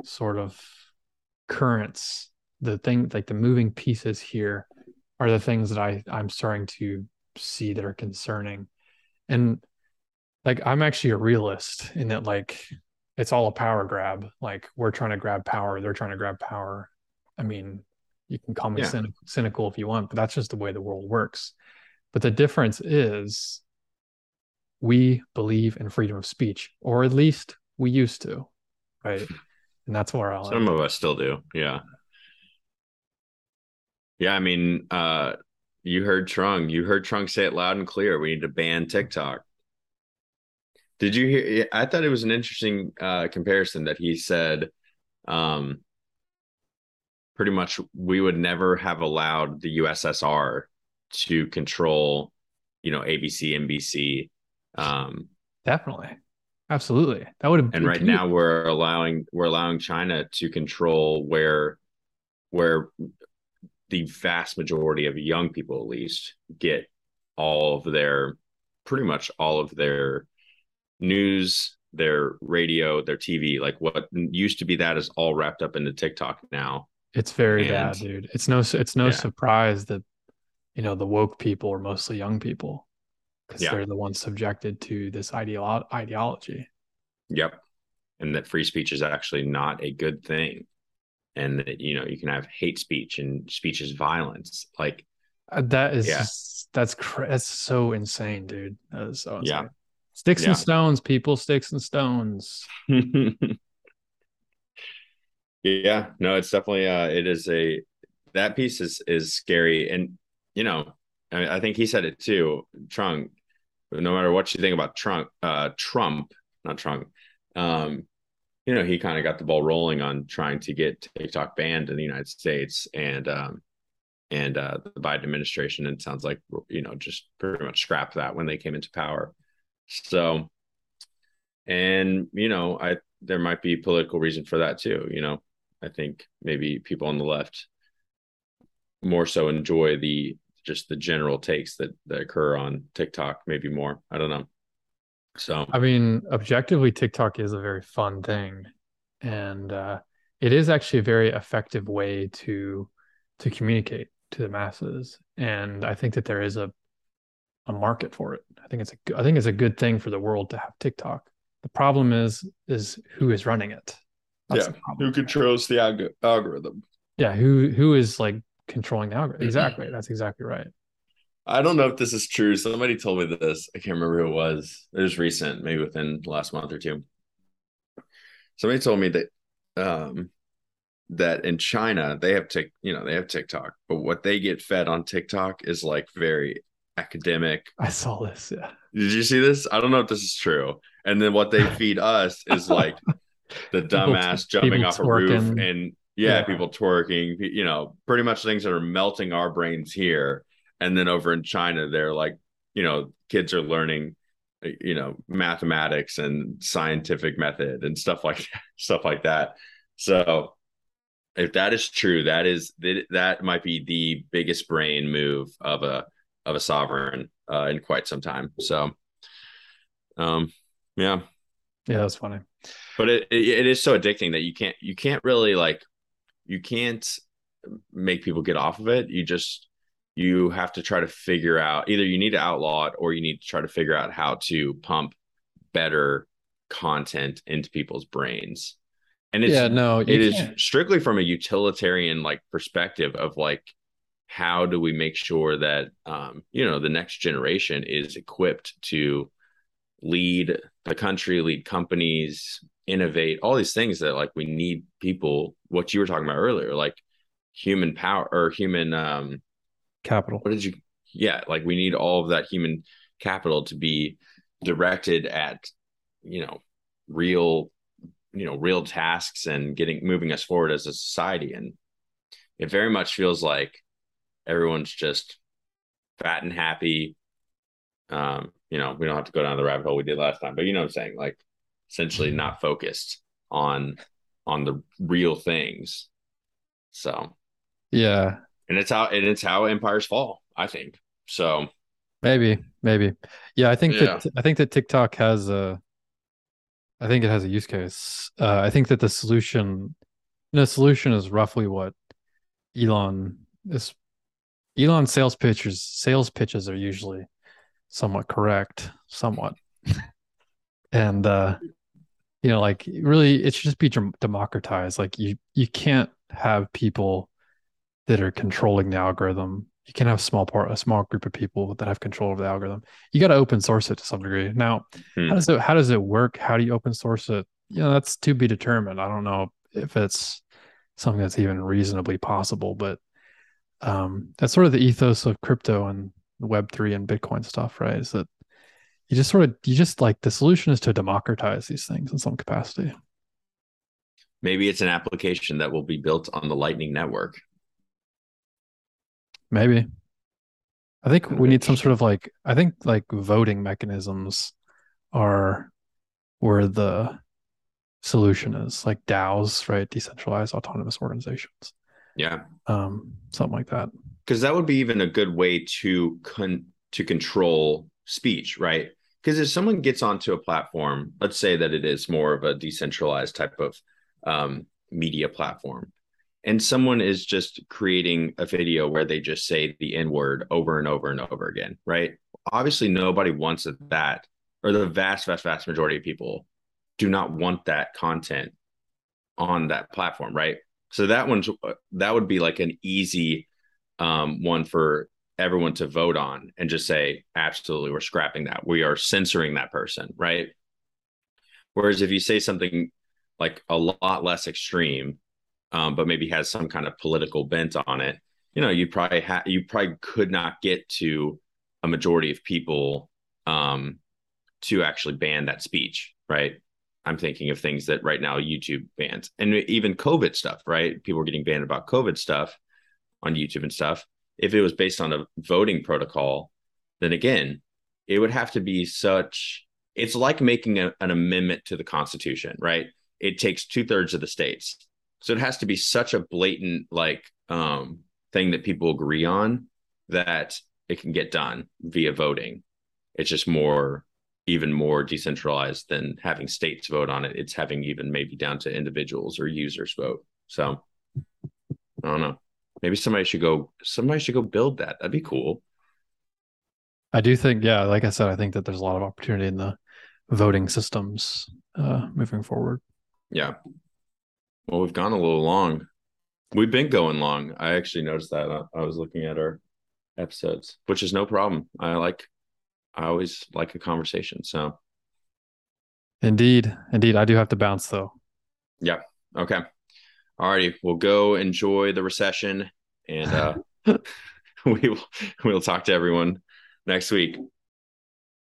sort of currents, the thing like the moving pieces here are the things that I I'm starting to see that are concerning. And like I'm actually a realist in that like it's all a power grab. Like we're trying to grab power, they're trying to grab power. I mean, you can call me yeah. cynical, cynical if you want, but that's just the way the world works. But the difference is we believe in freedom of speech, or at least we used to, right? And that's where I'll some of us still do. Yeah. Yeah. I mean, uh, you heard Trung. You heard Trung say it loud and clear. We need to ban TikTok. Did you hear? I thought it was an interesting uh, comparison that he said um, pretty much we would never have allowed the USSR to control, you know, ABC, NBC. Um, Definitely. Absolutely. That would have And right now we're allowing we're allowing China to control where where the vast majority of young people at least get all of their pretty much all of their news, their radio, their TV, like what used to be that is all wrapped up into TikTok now. It's very and, bad, dude. It's no it's no yeah. surprise that you know the woke people are mostly young people because yeah. they're the ones subjected to this ideolo- ideology. Yep. And that free speech is actually not a good thing. And that, you know, you can have hate speech and speech is violence. Like uh, that is yeah. just, that's cra- that's so insane, dude. That is so insane. Yeah. Sticks yeah. and stones, people, sticks and stones. yeah, no, it's definitely uh it is a that piece is is scary. And you know, I, I think he said it too, Trump. No matter what you think about Trump, uh Trump, not Trump, um, you know, he kind of got the ball rolling on trying to get TikTok banned in the United States and um, and uh, the Biden administration. And sounds like you know just pretty much scrapped that when they came into power. So, and you know, I there might be political reason for that too. You know, I think maybe people on the left more so enjoy the just the general takes that that occur on TikTok, maybe more. I don't know. So, I mean, objectively, TikTok is a very fun thing, and uh, it is actually a very effective way to to communicate to the masses. And I think that there is a a market for it. I think it's a I think it's a good thing for the world to have TikTok. The problem is is who is running it. That's yeah, who controls the alg- algorithm? Yeah, who who is like controlling the algorithm? Exactly, that's exactly right. I don't know if this is true. Somebody told me this. I can't remember who it was. It was recent, maybe within the last month or two. Somebody told me that um that in China they have tick, you know, they have TikTok, but what they get fed on TikTok is like very academic. I saw this, yeah. Did you see this? I don't know if this is true. And then what they feed us is like the dumbass jumping off twerking. a roof and yeah, yeah, people twerking, you know, pretty much things that are melting our brains here and then over in China, they're like, you know, kids are learning, you know, mathematics and scientific method and stuff like stuff like that. So if that is true, that is that might be the biggest brain move of a of a sovereign uh, in quite some time. So, um, yeah, yeah, that's funny. But it, it it is so addicting that you can't you can't really like you can't make people get off of it. You just you have to try to figure out either you need to outlaw it or you need to try to figure out how to pump better content into people's brains. And it's yeah, no, it is strictly from a utilitarian like perspective of like how do we make sure that um, you know the next generation is equipped to lead the country, lead companies, innovate, all these things that like we need people, what you were talking about earlier, like human power or human um capital. What did you? Yeah, like we need all of that human capital to be directed at, you know, real, you know, real tasks and getting moving us forward as a society. And it very much feels like everyone's just fat and happy. Um, you know, we don't have to go down the rabbit hole we did last time, but you know what I'm saying? Like essentially not focused on on the real things. So yeah, and it's how and it's how empires fall. I think so. Maybe, maybe, yeah. I think yeah. that I think that TikTok has a. I think it has a use case. Uh, I think that the solution, the solution is roughly what Elon is. Elon sales pitches sales pitches are usually somewhat correct, somewhat, and uh, you know, like really, it should just be democratized. Like you, you can't have people that are controlling the algorithm. You can have small part a small group of people that have control over the algorithm. You got to open source it to some degree. Now, hmm. how does it how does it work? How do you open source it? You know, that's to be determined. I don't know if it's something that's even reasonably possible, but um, that's sort of the ethos of crypto and Web three and Bitcoin stuff, right? Is that you just sort of you just like the solution is to democratize these things in some capacity. Maybe it's an application that will be built on the Lightning Network. Maybe. I think we need some sort of like I think like voting mechanisms are where the solution is, like DAOs, right? Decentralized autonomous organizations. Yeah. Um, something like that. Because that would be even a good way to con- to control speech, right? Because if someone gets onto a platform, let's say that it is more of a decentralized type of um, media platform, and someone is just creating a video where they just say the N word over and over and over again, right? Obviously, nobody wants that, or the vast, vast, vast majority of people do not want that content on that platform, right? So that one's that would be like an easy um, one for everyone to vote on and just say, absolutely, we're scrapping that. We are censoring that person, right? Whereas if you say something like a lot less extreme, um, but maybe has some kind of political bent on it, you know, you probably have you probably could not get to a majority of people um, to actually ban that speech, right? I'm thinking of things that right now YouTube bans, and even COVID stuff, right? People are getting banned about COVID stuff on YouTube and stuff if it was based on a voting protocol, then again, it would have to be such. It's like making a, an amendment to the Constitution, right? It takes two thirds of the states, so it has to be such a blatant like um, thing that people agree on that it can get done via voting. It's just more, even more decentralized than having states vote on it. It's having even maybe down to individuals or users vote. So I don't know. Maybe somebody should go. Somebody should go build that. That'd be cool. I do think, yeah, like I said, I think that there's a lot of opportunity in the voting systems uh, moving forward. Yeah. Well, we've gone a little long. We've been going long. I actually noticed that. I, I was looking at our episodes, which is no problem. I like. I always like a conversation. So. Indeed, indeed, I do have to bounce though. Yeah. Okay. All righty, we'll go enjoy the recession, and uh, we will we'll talk to everyone next week.